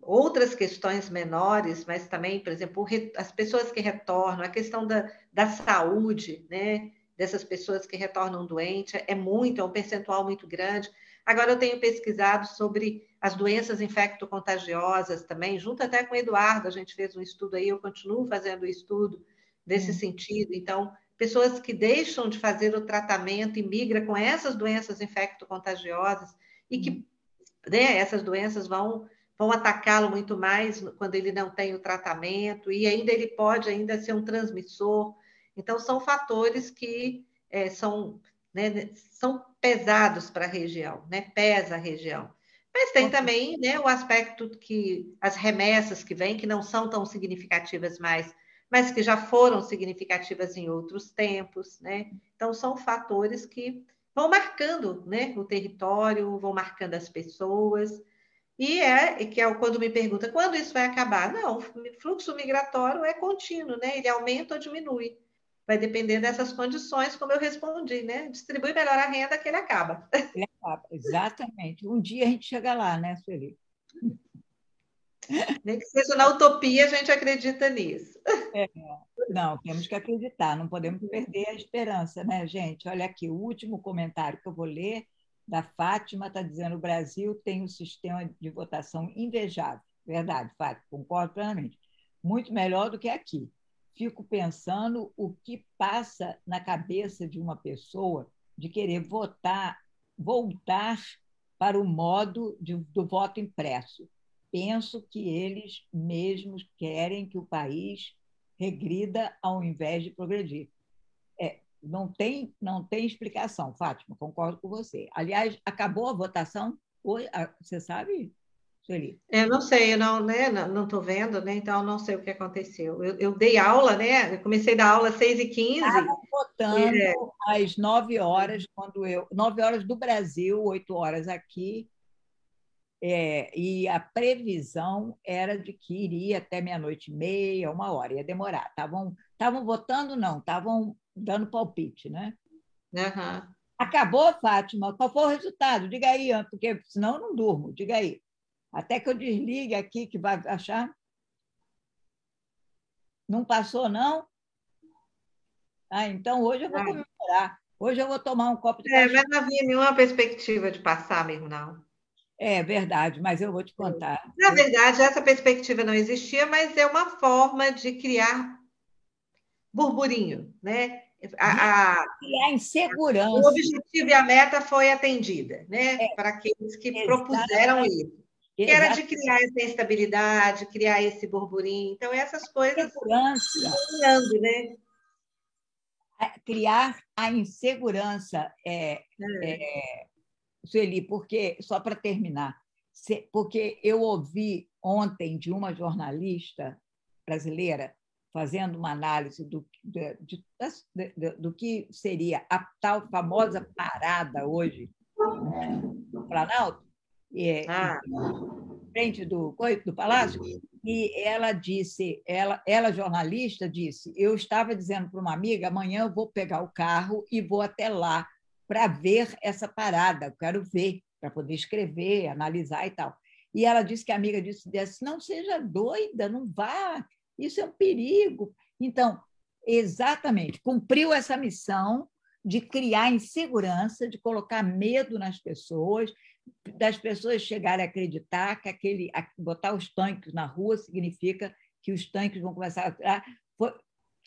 outras questões menores, mas também, por exemplo, as pessoas que retornam, a questão da, da saúde, né? Dessas pessoas que retornam doentes, é muito, é um percentual muito grande. Agora, eu tenho pesquisado sobre as doenças infecto-contagiosas também, junto até com o Eduardo, a gente fez um estudo aí, eu continuo fazendo estudo nesse hum. sentido. Então, pessoas que deixam de fazer o tratamento e migram com essas doenças infecto-contagiosas e que né, essas doenças vão vão atacá-lo muito mais quando ele não tem o tratamento e ainda ele pode ainda ser um transmissor. Então são fatores que é, são né, são pesados para a região, né? Pesa a região. Mas tem também né, o aspecto que as remessas que vêm, que não são tão significativas mais, mas que já foram significativas em outros tempos, né? Então, são fatores que vão marcando né, o território, vão marcando as pessoas. E é que é quando me pergunta quando isso vai acabar. Não, o fluxo migratório é contínuo, né? Ele aumenta ou diminui. Vai depender dessas condições, como eu respondi, né? Distribui melhor a renda que ele acaba. Ele acaba,
exatamente. Um dia a gente chega lá, né, Sueli?
Nem que seja na utopia, a gente acredita nisso.
É, não, temos que acreditar, não podemos perder a esperança, né, gente? Olha aqui, o último comentário que eu vou ler da Fátima está dizendo: o Brasil tem um sistema de votação invejável. Verdade, Fátima, concordo plenamente. Muito melhor do que aqui fico pensando o que passa na cabeça de uma pessoa de querer votar, voltar para o modo de, do voto impresso. Penso que eles mesmos querem que o país regrida ao invés de progredir. É, não tem, não tem explicação, Fátima, concordo com você. Aliás, acabou a votação? Você sabe?
Sueli? Eu não sei, eu não né, não estou vendo, né? Então não sei o que aconteceu. Eu, eu dei aula, né? Eu comecei da aula às 6h15.
Estava votando é... às 9 horas, quando eu. 9 horas do Brasil, 8 horas aqui. É, e a previsão era de que iria até meia-noite e meia, uma hora, ia demorar. Estavam votando, não, estavam dando palpite, né?
Uhum.
Acabou, Fátima? Qual foi o resultado? Diga aí, porque senão eu não durmo. Diga aí. Até que eu desligue aqui, que vai achar. Não passou, não? Ah, então hoje eu vou comemorar. Hoje eu vou tomar um copo de
É, mas não havia nenhuma perspectiva de passar mesmo, não.
É verdade, mas eu vou te contar.
Na verdade, essa perspectiva não existia, mas é uma forma de criar burburinho, né?
A, a, criar insegurança. O
objetivo e a meta foi atendida, né? É, Para aqueles que exatamente. propuseram isso. Que era de criar essa instabilidade, criar esse burburinho. Então, essas coisas.
Segurança. né? Criar a insegurança, é, é. É, Sueli, porque, só para terminar, porque eu ouvi ontem de uma jornalista brasileira fazendo uma análise do, de, de, de, do que seria a tal famosa parada hoje no Planalto, é, ah. frente do, do palácio, e ela disse, ela, ela jornalista disse, eu estava dizendo para uma amiga, amanhã eu vou pegar o carro e vou até lá para ver essa parada, eu quero ver, para poder escrever, analisar e tal. E ela disse que a amiga disse, disse não seja doida, não vá, isso é um perigo. Então, exatamente, cumpriu essa missão de criar insegurança, de colocar medo nas pessoas, das pessoas chegarem a acreditar que aquele botar os tanques na rua significa que os tanques vão começar a. Foi,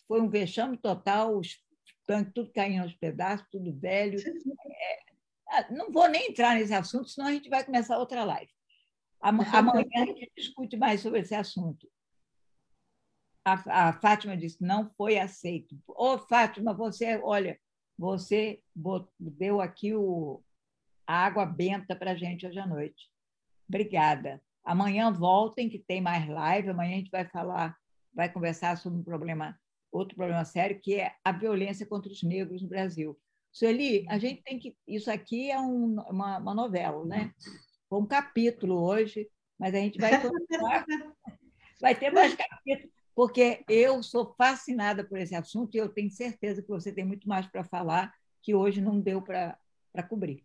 foi um vexame total, os tanques tudo caindo aos pedaços, tudo velho. É, ah, não vou nem entrar nesse assunto, senão a gente vai começar outra live. Amanhã a gente discute mais sobre esse assunto. A, a Fátima disse: não foi aceito. Ô, oh, Fátima, você, olha, você deu aqui o, a água benta para a gente hoje à noite. Obrigada. Amanhã voltem, que tem mais live. Amanhã a gente vai falar, vai conversar sobre um problema, outro problema sério, que é a violência contra os negros no Brasil. Sueli, a gente tem que. Isso aqui é um, uma, uma novela, né? Foi um capítulo hoje, mas a gente vai continuar. vai ter mais capítulos porque eu sou fascinada por esse assunto e eu tenho certeza que você tem muito mais para falar que hoje não deu para cobrir.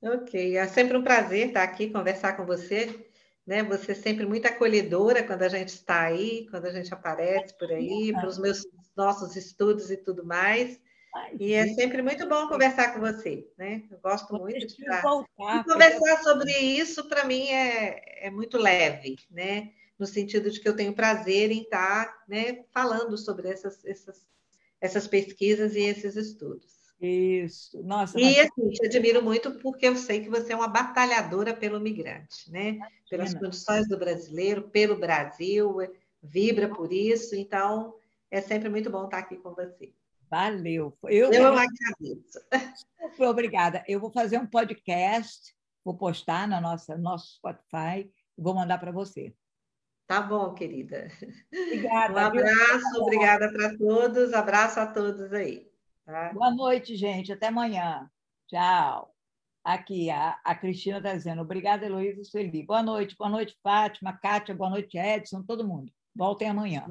Ok, é sempre um prazer estar aqui conversar com você. Né? Você é sempre muito acolhedora quando a gente está aí, quando a gente aparece por aí, para os meus nossos estudos e tudo mais. Ai, e é sempre muito bom conversar com você, né? Eu gosto muito de estar. E conversar sobre isso para mim é, é muito leve, né? no sentido de que eu tenho prazer em estar né, falando sobre essas, essas, essas pesquisas e esses estudos.
Isso, nossa.
E mas... assim, te admiro muito porque eu sei que você é uma batalhadora pelo migrante, né? Imagina. Pelas condições do brasileiro, pelo Brasil, vibra por isso, então é sempre muito bom estar aqui com você.
Valeu.
Eu, eu agradeço.
Super obrigada. Eu vou fazer um podcast, vou postar na nossa nosso Spotify e vou mandar para você.
Tá bom, querida.
Obrigada.
Um abraço, obrigada para todos. Abraço a todos aí.
Tá? Boa noite, gente. Até amanhã. Tchau. Aqui, a, a Cristina está dizendo, obrigada, Heloísa e Sueli. Boa noite, boa noite, Fátima, Kátia, boa noite, Edson, todo mundo. Voltem amanhã.